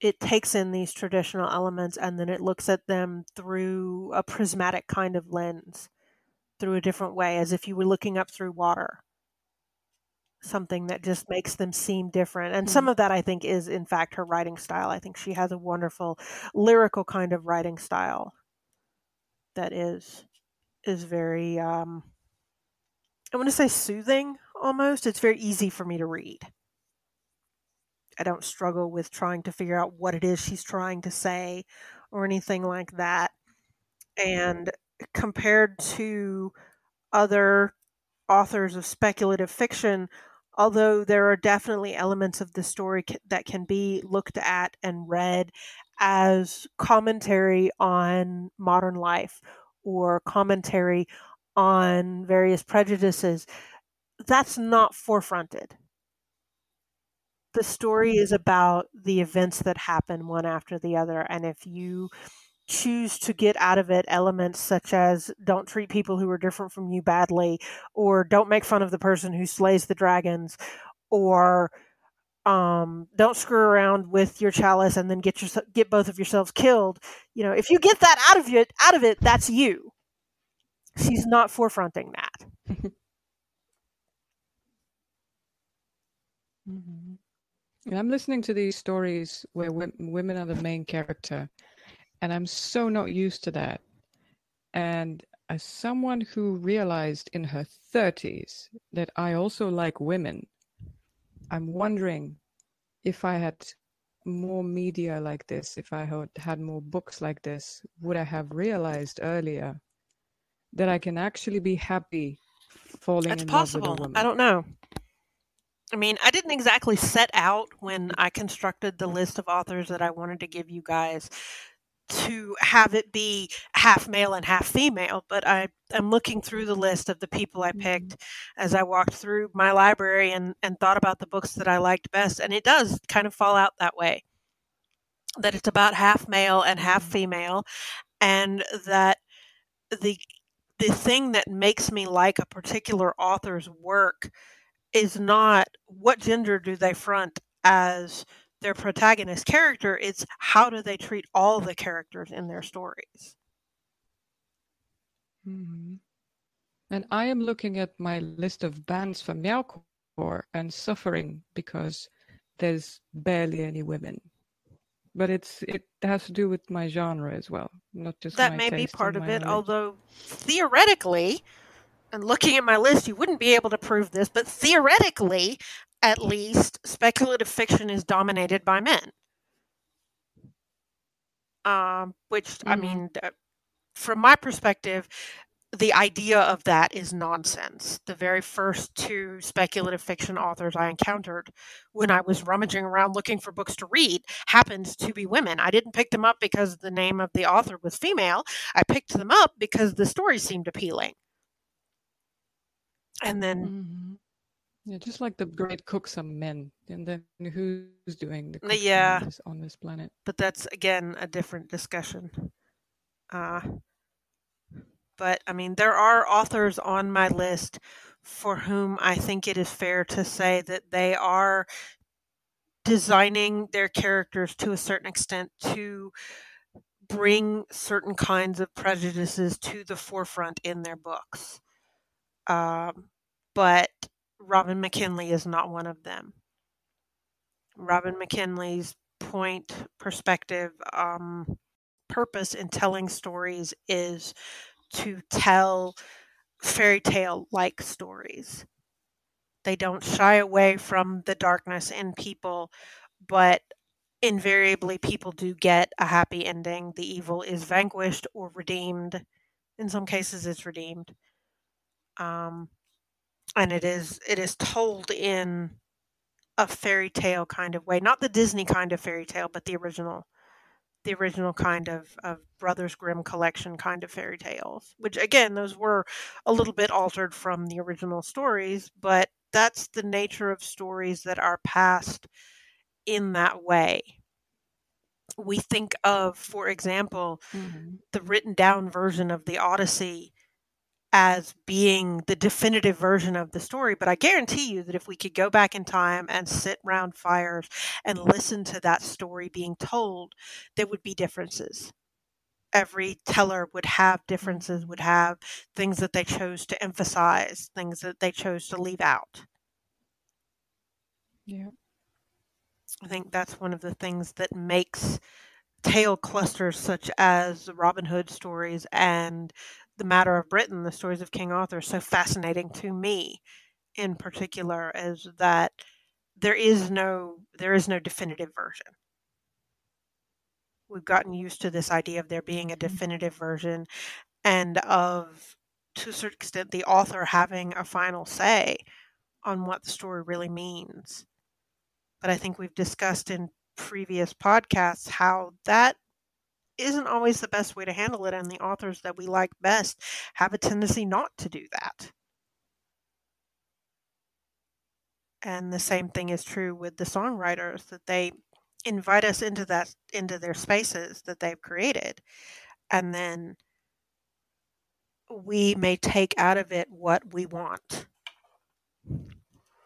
it takes in these traditional elements and then it looks at them through a prismatic kind of lens, through a different way, as if you were looking up through water. Something that just makes them seem different. And mm-hmm. some of that, I think, is in fact her writing style. I think she has a wonderful lyrical kind of writing style that is is very um I want to say soothing almost. It's very easy for me to read. I don't struggle with trying to figure out what it is she's trying to say or anything like that. And compared to other authors of speculative fiction, although there are definitely elements of the story that can be looked at and read as commentary on modern life or commentary on various prejudices, that's not forefronted the story mm-hmm. is about the events that happen one after the other. And if you choose to get out of it elements such as don't treat people who are different from you badly, or don't make fun of the person who slays the dragons, or um, don't screw around with your chalice and then get your get both of yourselves killed. You know, if you get that out of it, out of it, that's you. She's not forefronting that. <laughs> mm-hmm. And I'm listening to these stories where women are the main character, and I'm so not used to that. And as someone who realized in her 30s that I also like women, I'm wondering if I had more media like this, if I had had more books like this, would I have realized earlier that I can actually be happy falling That's in possible. love with a woman? I don't know. I mean, I didn't exactly set out when I constructed the list of authors that I wanted to give you guys to have it be half male and half female, but I am looking through the list of the people I picked mm-hmm. as I walked through my library and, and thought about the books that I liked best, and it does kind of fall out that way. That it's about half male and half mm-hmm. female, and that the the thing that makes me like a particular author's work is not what gender do they front as their protagonist character, it's how do they treat all the characters in their stories. Mm-hmm. And I am looking at my list of bands for Meowcore and suffering because there's barely any women. but it's it has to do with my genre as well, not just that my may be part of it, knowledge. although theoretically, and looking at my list, you wouldn't be able to prove this, but theoretically, at least, speculative fiction is dominated by men. Um, which I Mhm. mean, from my perspective, the idea of that is nonsense. The very first two speculative fiction authors I encountered when I was rummaging around looking for books to read happened to be women. I didn't pick them up because the name of the author was female. I picked them up because the story seemed appealing. And then Mhm. Yeah, just like the great cooks are men, and then who's doing the cooking yeah. on, this, on this planet? but that's again a different discussion. Uh, but I mean, there are authors on my list for whom I think it is fair to say that they are designing their characters to a certain extent to bring certain kinds of prejudices to the forefront in their books. Um, but Robin McKinley is not one of them. Robin McKinley's point, perspective, um, purpose in telling stories is to tell fairy tale like stories. They don't shy away from the darkness in people, but invariably people do get a happy ending. The evil is vanquished or redeemed. In some cases, it's redeemed. Um, and it is it is told in a fairy tale kind of way, not the Disney kind of fairy tale, but the original the original kind of, of Brothers Grimm collection kind of fairy tales, which again, those were a little bit altered from the original stories, but that's the nature of stories that are passed in that way. We think of, for example, Mhm. the written down version of the Odyssey as being the definitive version of the story. But I guarantee you that if we could go back in time and sit round fires and listen to that story being told, there would be differences. Every teller would have differences, would have things that they chose to emphasize, things that they chose to leave out. Yeah. I think that's one of the things that makes tale clusters such as the Robin Hood stories and the Matter of Britain, the stories of King Arthur, so fascinating to me in particular is that there is no there is no definitive version. We've gotten used to this idea of there being a mm-hmm. definitive version and of to a certain extent the author having a final say on what the story really means. But I think we've discussed in previous podcasts how that isn't always the best way to handle it, and the authors that we like best have a tendency not to do that. And the same thing is true with the songwriters that they invite us into that into their spaces that they've created and then we may take out of it what we want.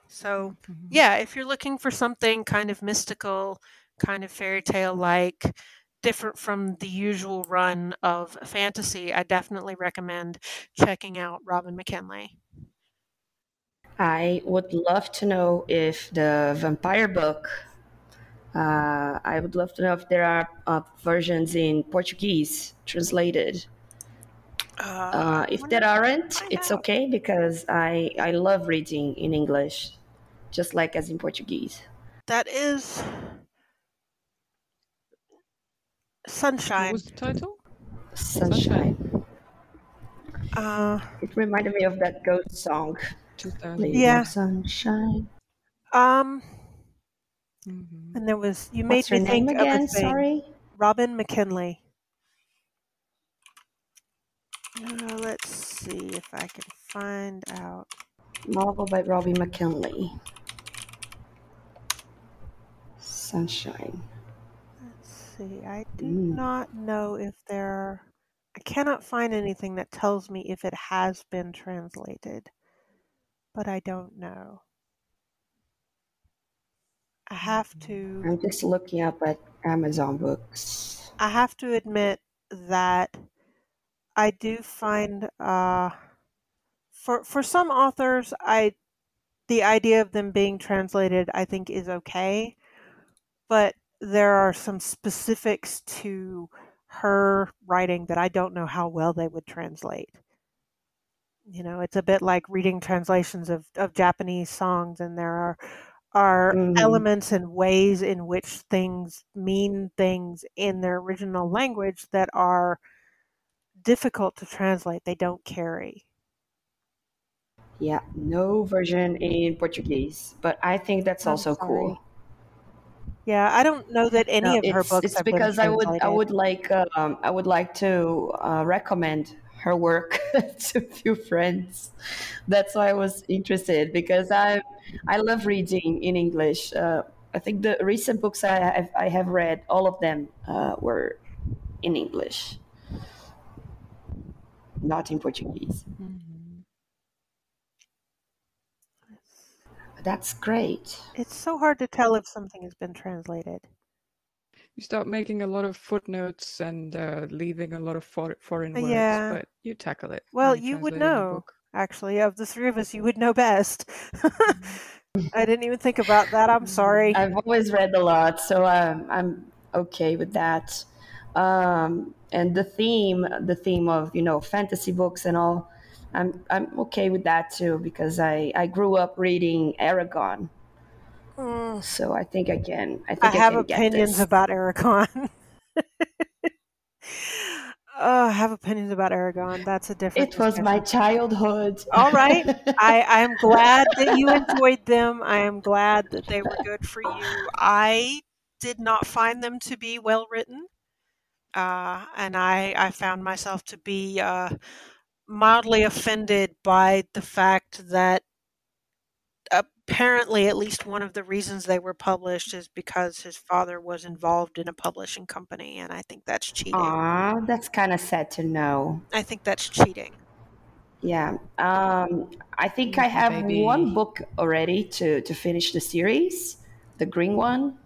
So, Mhm. yeah, if you're looking for something kind of mystical, kind of fairy tale like, different from the usual run of fantasy, I definitely recommend checking out Robin McKinley. I would love to know if the vampire book. Uh, I would love to know if there are uh, versions in Portuguese translated. Uh, if there aren't, it's out. okay because I I love reading in English, just like as in Portuguese. that is What Sunshine. was the title? Sunshine. Uh, It reminded me of that ghost song. Yeah. Sunshine. um, Mhm. and there was you What's made me think name of a thing. Sorry. Robin McKinley. Uh, let's see if I can find out. Novel by Robbie McKinley. Sunshine. See. I do Mm. not know if there. I cannot find anything that tells me if it has been translated, but I don't know. I have to. I'm just looking up at Amazon books. I have to admit that I do find uh, for for some authors, I the idea of them being translated, I think, is okay, but there are some specifics to her writing that I don't know how well they would translate. You know, it's a bit like reading translations of, of Japanese songs, and there are are Mhm. elements and ways in which things mean things in their original language that are difficult to translate. They don't carry. Yeah, no version in Portuguese, but I think that's I'm also sorry. cool. Yeah, I don't know that any No, of her books it's because I would I would like um, I would like to uh, recommend her work <laughs> to a few friends. That's why I was interested because I I love reading in English. Uh, I think the recent books I have I have read all of them uh, were in English, not in Portuguese. That's great. It's so hard to tell if something has been translated. You start making a lot of footnotes and uh, leaving a lot of for- foreign words, Yeah. but you tackle it. Well, when you would translate a new know. Actually, of the three of us, you would know best. <laughs> I didn't even think about that. I'm sorry. I've always read a lot, so I'm I'm okay with that. Um, and the theme, the theme of you know fantasy books and all, I'm I'm okay with that too because I I grew up reading Eragon, Mm, so I think I can I think I I, have opinions about Eragon. <laughs> Oh, I have opinions about Eragon. That's a different It was my childhood. All right. <laughs> I, I am glad that you enjoyed them. I am glad that they were good for you. I did not find them to be well written. Uh, and I, I found myself to be uh, mildly offended by the fact that apparently at least one of the reasons they were published is because his father was involved in a publishing company. And I think that's cheating. Aw, that's kind of sad to know. I think that's cheating. Yeah. Um, I think I have baby. one book already to, to finish the series, the green one.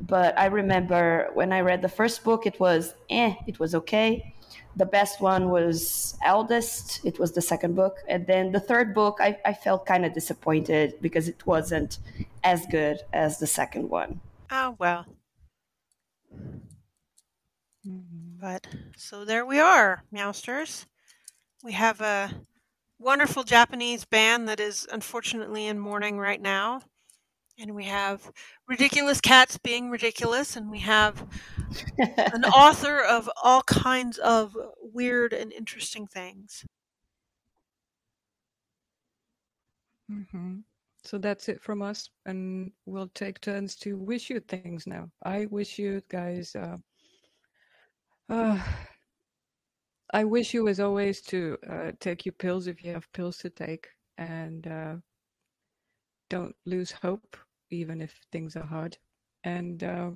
But I remember when I read the first book, it was eh, it was okay. The best one was Eldest, it was the second book. And then the third book, I, I felt kind of disappointed because it wasn't as good as the second one. Oh, well. But so there we are, Meowsters. We have a wonderful Japanese band that is unfortunately in mourning right now. And we have ridiculous cats being ridiculous, and we have an author of all kinds of weird and interesting things. Mhm. So that's it from us, and we'll take turns to wish you things now. I wish you guys. Uh, uh, I wish you, as always, to uh, take your pills if you have pills to take, and uh, don't lose hope, even if things are hard. And uh,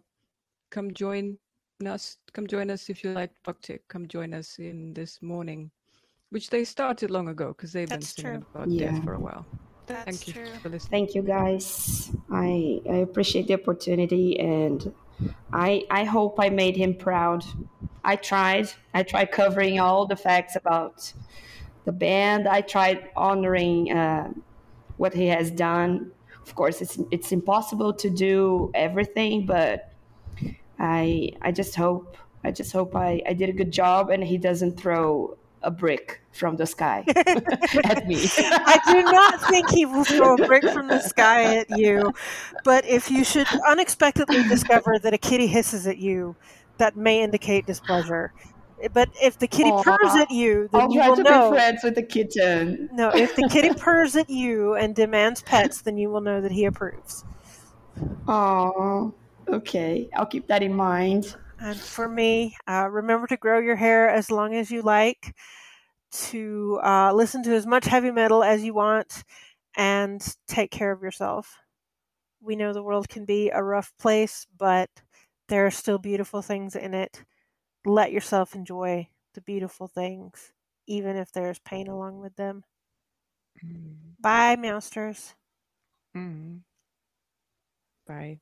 come join us. Come join us if you like Buck-Tick. Come join us in this mourning, which they started long ago because they've been singing true. about Yeah. death for a while. That's Thank you true. for listening. Thank you guys. I I appreciate the opportunity and I I hope I made him proud. I tried. I tried covering all the facts about the band. I tried honoring uh, what he has done. Of course, it's it's impossible to do everything, but I I just hope I just hope I, I did a good job and he doesn't throw a brick from the sky <laughs> at me. I do not think he will throw a brick from the sky at you, but if you should unexpectedly discover that a kitty hisses at you, that may indicate displeasure. But if the kitty Aw. purrs at you, then I'll you try will to know. be friends with the kitten. No, if the kitty purrs at you and demands pets, then you will know that he approves. Oh, okay. I'll keep that in mind. And for me, uh, remember to grow your hair as long as you like, to uh, listen to as much heavy metal as you want, and take care of yourself. We know the world can be a rough place, but there are still beautiful things in it. Let yourself enjoy the beautiful things, even if there's pain along with them. Mm. Bye, Meowsters. Mm. Bye.